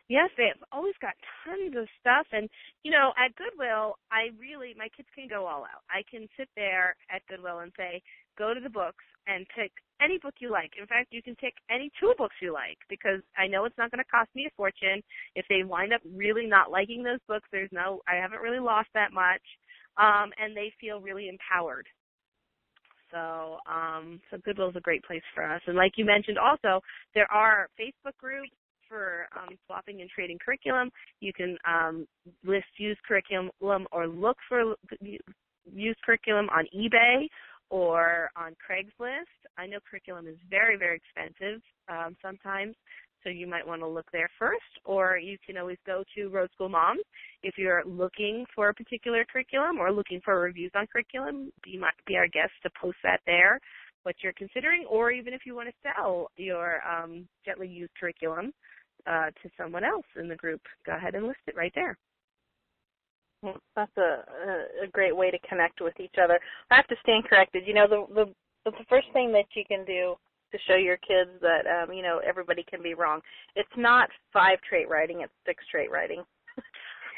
Yes, they've always got tons of stuff, and you know, at Goodwill, I really my kids can go all out. I can sit there at Goodwill and say, go to the books and pick any book you like. In fact, you can pick any two books you like because I know it's not going to cost me a fortune. If they wind up really not liking those books, there's no I haven't really lost that much um, and they feel really empowered. So, um, so Goodwill is a great place for us. And like you mentioned, also there are Facebook groups for um, swapping and trading curriculum. You can um, list used curriculum or look for used curriculum on eBay or on Craigslist. I know curriculum is very, very expensive um, sometimes, so you might want to look there first, or you can always go to Road School Moms if you're looking for a particular curriculum or looking for reviews on curriculum. You might be our guest to post that there, what you're considering, or even if you want to sell your um, gently used curriculum uh, to someone else in the group, go ahead and list it right there. That's a, a great way to connect with each other. I have to stand corrected. You know, the the the first thing that you can do to show your kids that um, you know everybody can be wrong. It's not five trait writing; it's six trait writing.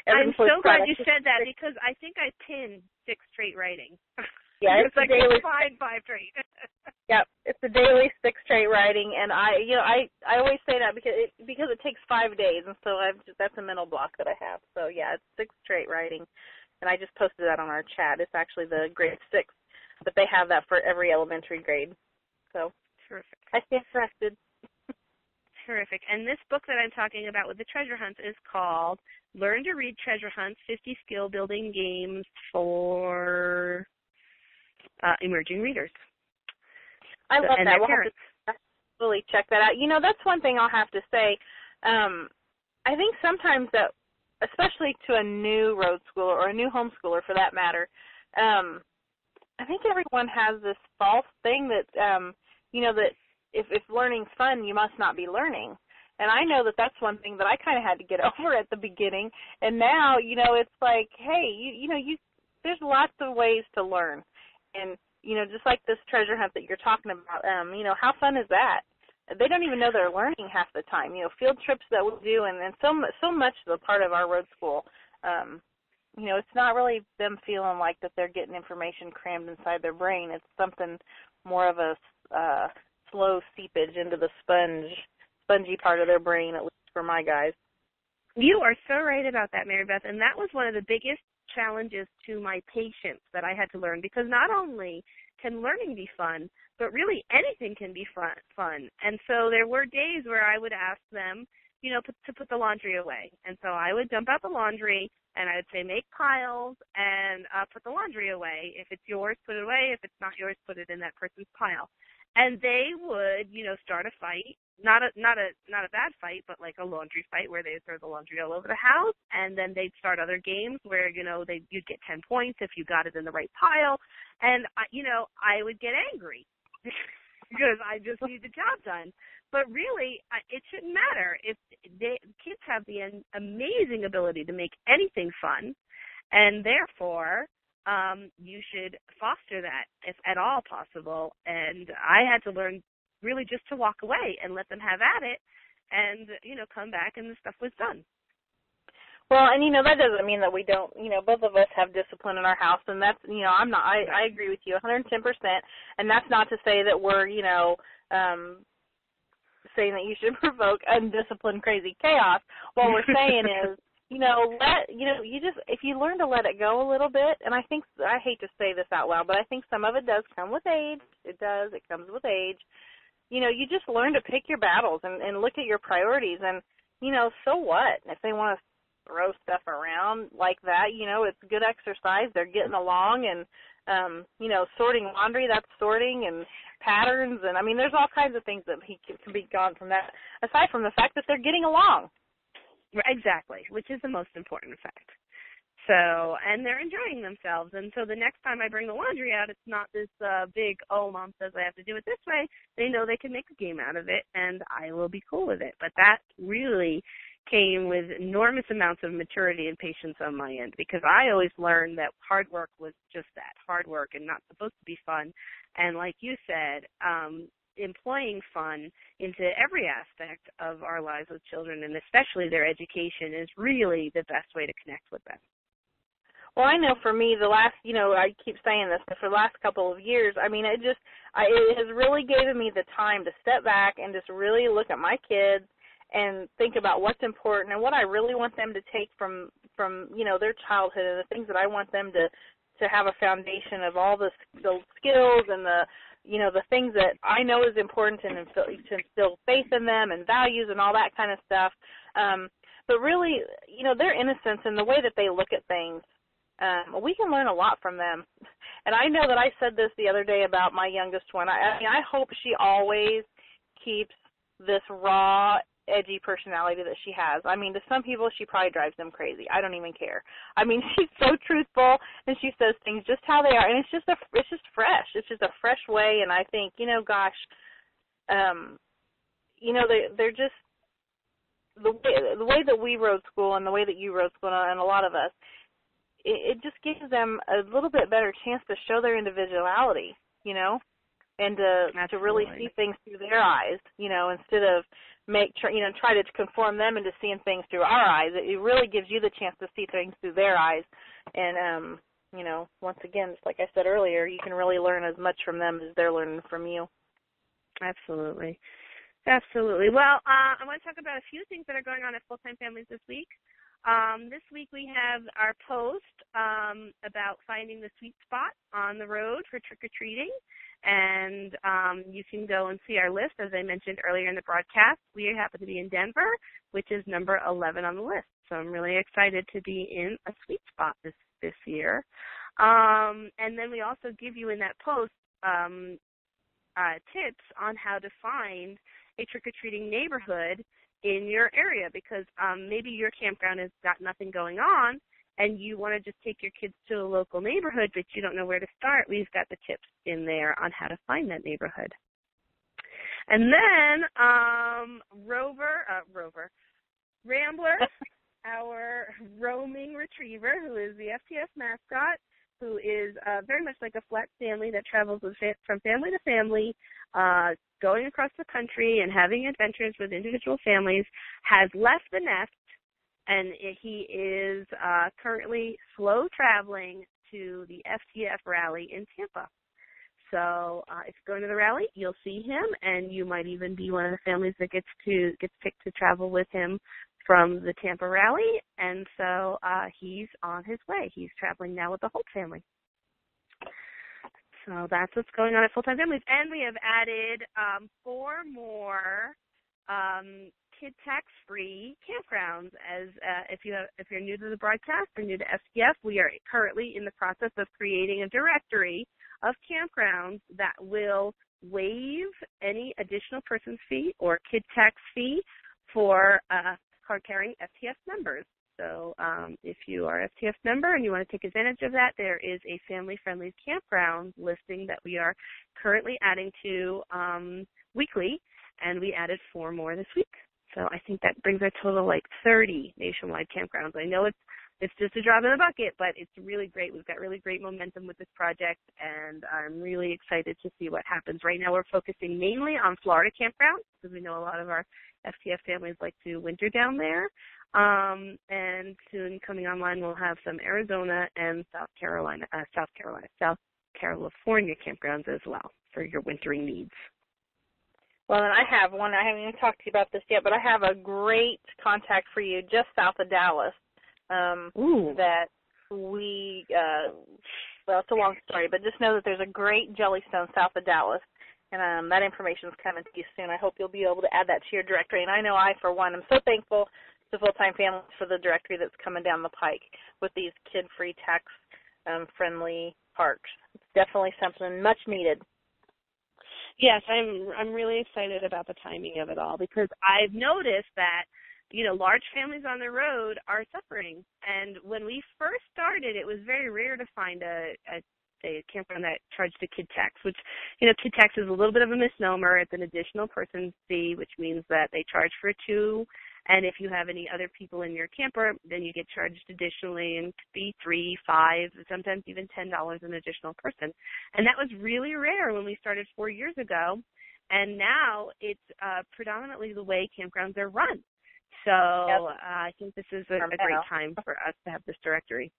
I'm so glad you said that because I think I pinned six trait writing. Yeah, it's, it's like daily five five trait. yep, it's a daily six trait writing, and I, you know, I I always say that because it because it takes five days, and so I've just, that's a mental block that I have. So yeah, it's six trait writing, and I just posted that on our chat. It's actually the grade six, but they have that for every elementary grade. So Terrific. I stand corrected. Terrific. And this book that I'm talking about with the treasure hunts is called Learn to Read Treasure Hunts 50 Skill Building Games for uh, Emerging Readers. I love that. We'll have to really check that out. You know, that's one thing I'll have to say. Um, I think sometimes that, especially to a new road schooler or a new homeschooler for that matter, um, I think everyone has this false thing that um, you know that if if learning's fun, you must not be learning. And I know that that's one thing that I kind of had to get over at the beginning. And now, you know, it's like, hey, you you know, you there's lots of ways to learn. And you know, just like this treasure hunt that you're talking about, um, you know, how fun is that? They don't even know they're learning half the time. You know, field trips that we do, and and so so much of the part of our road school. Um, you know, it's not really them feeling like that they're getting information crammed inside their brain. It's something more of a uh, slow seepage into the sponge, spongy part of their brain, at least for my guys. You are so right about that, Mary Beth, and that was one of the biggest challenges to my patients that I had to learn because not only can learning be fun, but really anything can be fun. Fun, and so there were days where I would ask them, you know, put, to put the laundry away, and so I would dump out the laundry and I would say make piles and uh, put the laundry away. If it's yours, put it away. If it's not yours, put it in that person's pile and they would you know start a fight not a not a not a bad fight but like a laundry fight where they throw the laundry all over the house and then they'd start other games where you know they you'd get 10 points if you got it in the right pile. And I, you know I would get angry because I just need the job done. But really it shouldn't matter. If they kids have the amazing ability to make anything fun and therefore um, you should foster that if at all possible. And I had to learn really just to walk away and let them have at it and, you know, come back and the stuff was done. Well, and you know that doesn't mean that we don't. You know, both of us have discipline in our house, and that's you know I'm not. I I agree with you 110 percent, and that's not to say that we're you know um saying that you should provoke undisciplined crazy chaos. What we're saying is you know, let you know, you just if you learn to let it go a little bit, and I think I hate to say this out loud, but I think some of it does come with age. It does. It comes with age. You know, you just learn to pick your battles and and look at your priorities, and you know, so what if they want to throw stuff around like that. You know, it's good exercise. They're getting along and um, you know, sorting laundry, that's sorting and patterns and I mean there's all kinds of things that he can, can be gone from that aside from the fact that they're getting along. Exactly, which is the most important fact. So, and they're enjoying themselves. And so the next time I bring the laundry out, it's not this uh, big, oh, mom says I have to do it this way. They know they can make a game out of it, and I will be cool with it. But that really came with enormous amounts of maturity and patience on my end because I always learned that hard work was just that hard work and not supposed to be fun. And like you said, um, employing fun into every aspect of our lives with children and especially their education is really the best way to connect with them. Well, I know for me, the last, you know, I keep saying this, but for the last couple of years, I mean, it just, I, it has really given me the time to step back and just really look at my kids and think about what's important and what I really want them to take from from you know their childhood and the things that I want them to to have a foundation of all the the skills and the you know the things that I know is important and instill, to instill faith in them and values and all that kind of stuff. Um, but really, you know, their innocence and the way that they look at things, um, we can learn a lot from them. And I know that I said this the other day about my youngest one. I, I mean, I hope she always keeps this raw edgy personality that she has. I mean, to some people, she probably drives them crazy. I don't even care. I mean, she's so truthful and she says things just how they are, and it's just a, it's just fresh. It's just a fresh way, and I think, you know, gosh, um, you know, they they're just the way the way that we rode school and the way that you rode school and a lot of us, it, it just gives them a little bit better chance to show their individuality. You know and to Absolutely. to really see things through their eyes, you know, instead of make you know try to conform them into seeing things through our eyes. It, it really gives you the chance to see things through their eyes, and um, you know, once again, just like I said earlier, you can really learn as much from them as they're learning from you. Absolutely. Absolutely. Well, uh, I want to talk about a few things that are going on at Full Time Families this week. Um, this week we have our post um, about finding the sweet spot on the road for trick or treating. And um, you can go and see our list, as I mentioned earlier in the broadcast. We happen to be in Denver, which is number 11 on the list. So I'm really excited to be in a sweet spot this this year. Um, and then we also give you in that post um, uh, tips on how to find a trick or treating neighborhood in your area because um, maybe your campground has got nothing going on and you want to just take your kids to a local neighborhood, but you don't know where to start, we've got the tips in there on how to find that neighborhood. And then um, Rover, uh, Rover, Rambler, our roaming retriever, who is the FTS mascot, who is uh, very much like a flat Stanley that travels fa- from family to family, uh, going across the country and having adventures with individual families, has left the nest and he is uh, currently slow traveling to the FTF rally in Tampa. So uh, if you're going to the rally, you'll see him, and you might even be one of the families that gets to gets picked to travel with him from the Tampa rally. And so uh, he's on his way. He's traveling now with the whole family. So that's what's going on at Full Time Families, and we have added um, four more um, kid tax free campgrounds. As uh, if you have, if you're new to the broadcast or new to FTF, we are currently in the process of creating a directory of campgrounds that will waive any additional person's fee or kid tax fee for uh, card carrying FTF members. So um, if you are an FTF member and you want to take advantage of that, there is a family-friendly campground listing that we are currently adding to um, weekly, and we added four more this week. So I think that brings our total like 30 nationwide campgrounds. I know it's it's just a drop in the bucket, but it's really great. We've got really great momentum with this project, and I'm really excited to see what happens. Right now, we're focusing mainly on Florida campgrounds because we know a lot of our FTF families like to winter down there. Um, and soon coming online, we'll have some Arizona and South Carolina, uh, South Carolina, South California campgrounds as well for your wintering needs. Well, and I have one. I haven't even talked to you about this yet, but I have a great contact for you just south of Dallas. Um, Ooh. That we, uh, well, it's a long story, but just know that there's a great Jellystone south of Dallas, and um, that information is coming to you soon. I hope you'll be able to add that to your directory. And I know I, for one, am so thankful to full time families for the directory that's coming down the pike with these kid free tax um, friendly parks. It's definitely something much needed. Yes, I'm I'm really excited about the timing of it all because I've noticed that you know large families on the road are suffering and when we first started it was very rare to find a, a a campground that charged a kid tax, which, you know, kid tax is a little bit of a misnomer. It's an additional person fee, which means that they charge for two. And if you have any other people in your camper, then you get charged additionally and could be three, five, sometimes even ten dollars an additional person. And that was really rare when we started four years ago. And now it's uh, predominantly the way campgrounds are run. So yep. uh, I think this is a, a great time for us to have this directory.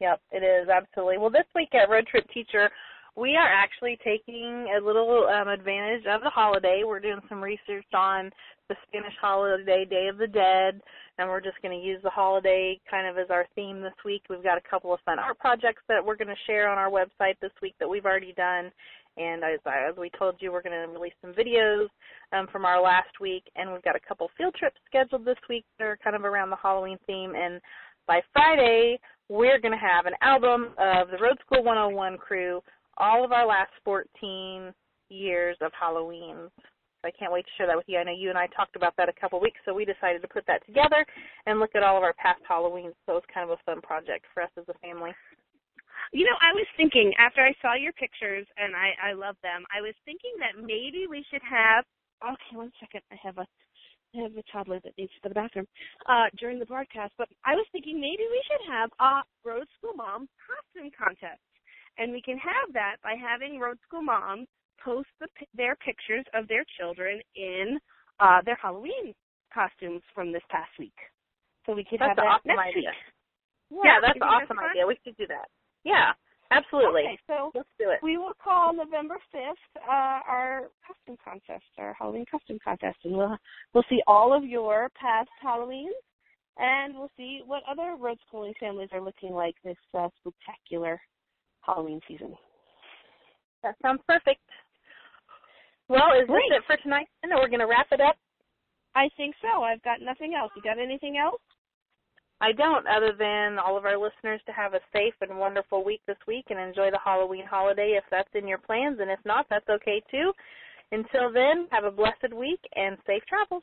Yep, it is absolutely. Well, this week at Road Trip Teacher, we are actually taking a little um, advantage of the holiday. We're doing some research on the Spanish holiday, Day of the Dead, and we're just going to use the holiday kind of as our theme this week. We've got a couple of fun art projects that we're going to share on our website this week that we've already done. And as, as we told you, we're going to release some videos um, from our last week, and we've got a couple field trips scheduled this week that are kind of around the Halloween theme. And by Friday, we're going to have an album of the Road School 101 crew, all of our last 14 years of Halloween. So I can't wait to share that with you. I know you and I talked about that a couple weeks, so we decided to put that together and look at all of our past Halloweens. So it was kind of a fun project for us as a family. You know, I was thinking after I saw your pictures and I I love them. I was thinking that maybe we should have. Okay, one second. I have a I have a toddler that needs to go to the bathroom uh, during the broadcast. But I was thinking maybe we should have a road school mom costume contest, and we can have that by having road school moms post the, their pictures of their children in uh, their Halloween costumes from this past week. So we could that's have that awesome next idea. week. Yeah, yeah that's an awesome idea. We should do that. Yeah. Absolutely. Okay, so let's do it. We will call November fifth uh, our costume contest, our Halloween costume contest, and we'll we'll see all of your past Halloweens, and we'll see what other road schooling families are looking like this uh, spectacular Halloween season. That sounds perfect. Well, is Great. this it for tonight? And we're going to wrap it up. I think so. I've got nothing else. You got anything else? I don't, other than all of our listeners to have a safe and wonderful week this week and enjoy the Halloween holiday if that's in your plans, and if not, that's okay too. Until then, have a blessed week and safe travels.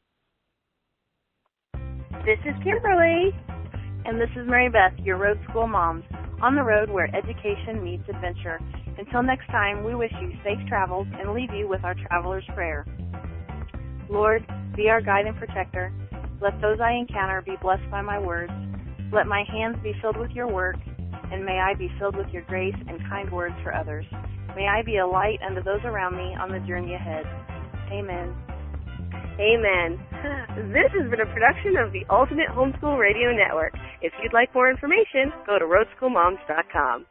This is Kimberly. And this is Mary Beth, your road school moms, on the road where education meets adventure. Until next time, we wish you safe travels and leave you with our traveler's prayer. Lord, be our guide and protector. Let those I encounter be blessed by my words. Let my hands be filled with your work, and may I be filled with your grace and kind words for others. May I be a light unto those around me on the journey ahead. Amen. Amen. This has been a production of the Ultimate Homeschool Radio Network. If you'd like more information, go to roadschoolmoms.com.